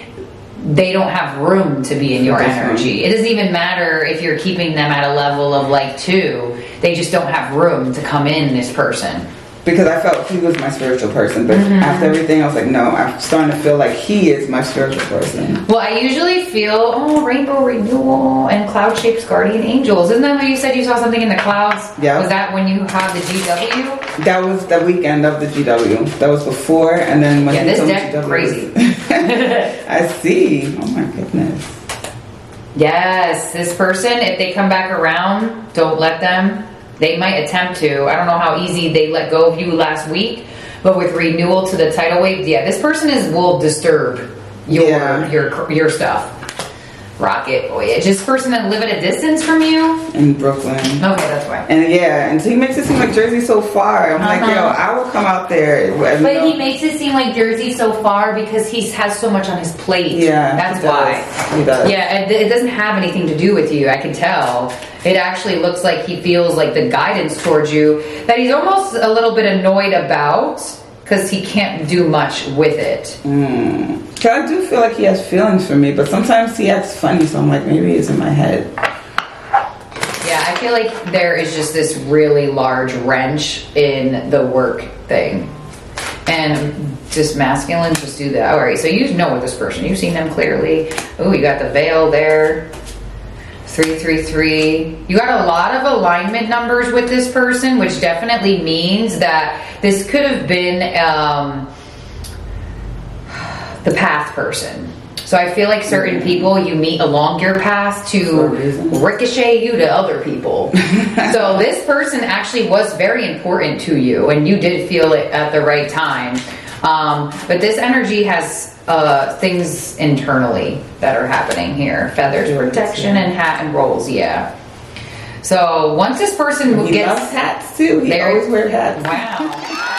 they don't have room to be in your energy. It doesn't even matter if you're keeping them at a level of like two; they just don't have room to come in this person. Because I felt he was my spiritual person, but Mm-hmm. after everything, I was like, no, I'm starting to feel like he is my spiritual person. Well, I usually feel oh rainbow renewal and cloud shaped guardian angels. Isn't that what you said? You saw something in the clouds. Yeah. Was that when you had the GW? That was the weekend of the GW. That was before, and then when Yeah, this deck GW crazy. *laughs* *laughs* I see. Oh my goodness. Yes, this person, if they come back around, don't let them. They might attempt to. I don't know how easy they let go of you last week, but with renewal to the tidal wave, yeah, this person is will disturb your Yeah. your your stuff. Rocket voyage. This person that live at a distance from you. In Brooklyn. Okay, that's why. And yeah, and he makes it seem like Jersey's so far. I'm like, Uh-huh. yo, I will come out there. But know, he makes it seem like Jersey so far because he has so much on his plate. Yeah, that's he why. He does. Yeah, it, it doesn't have anything to do with you. I can tell. It actually looks like he feels like the guidance towards you that he's almost a little bit annoyed about because he can't do much with it. Mm. I do feel like he has feelings for me, but sometimes he acts funny, so I'm like, maybe it's in my head. Yeah, I feel like there is just this really large wrench in the work thing. And just masculine, just do that. All right, so you know with this person. You've seen them clearly. Oh, you got the veil there. Three, three, three. You got a lot of alignment numbers with this person, which definitely means that this could have been um, the path person. So I feel like certain people you meet along your path to ricochet you to other people. *laughs* so this person actually was very important to you, and you did feel it at the right time. Um, but this energy has uh, things internally that are happening here: feathers, protection, and hat and rolls. Yeah. So once this person He gets loves hats too. He There- always wears hats. Wow.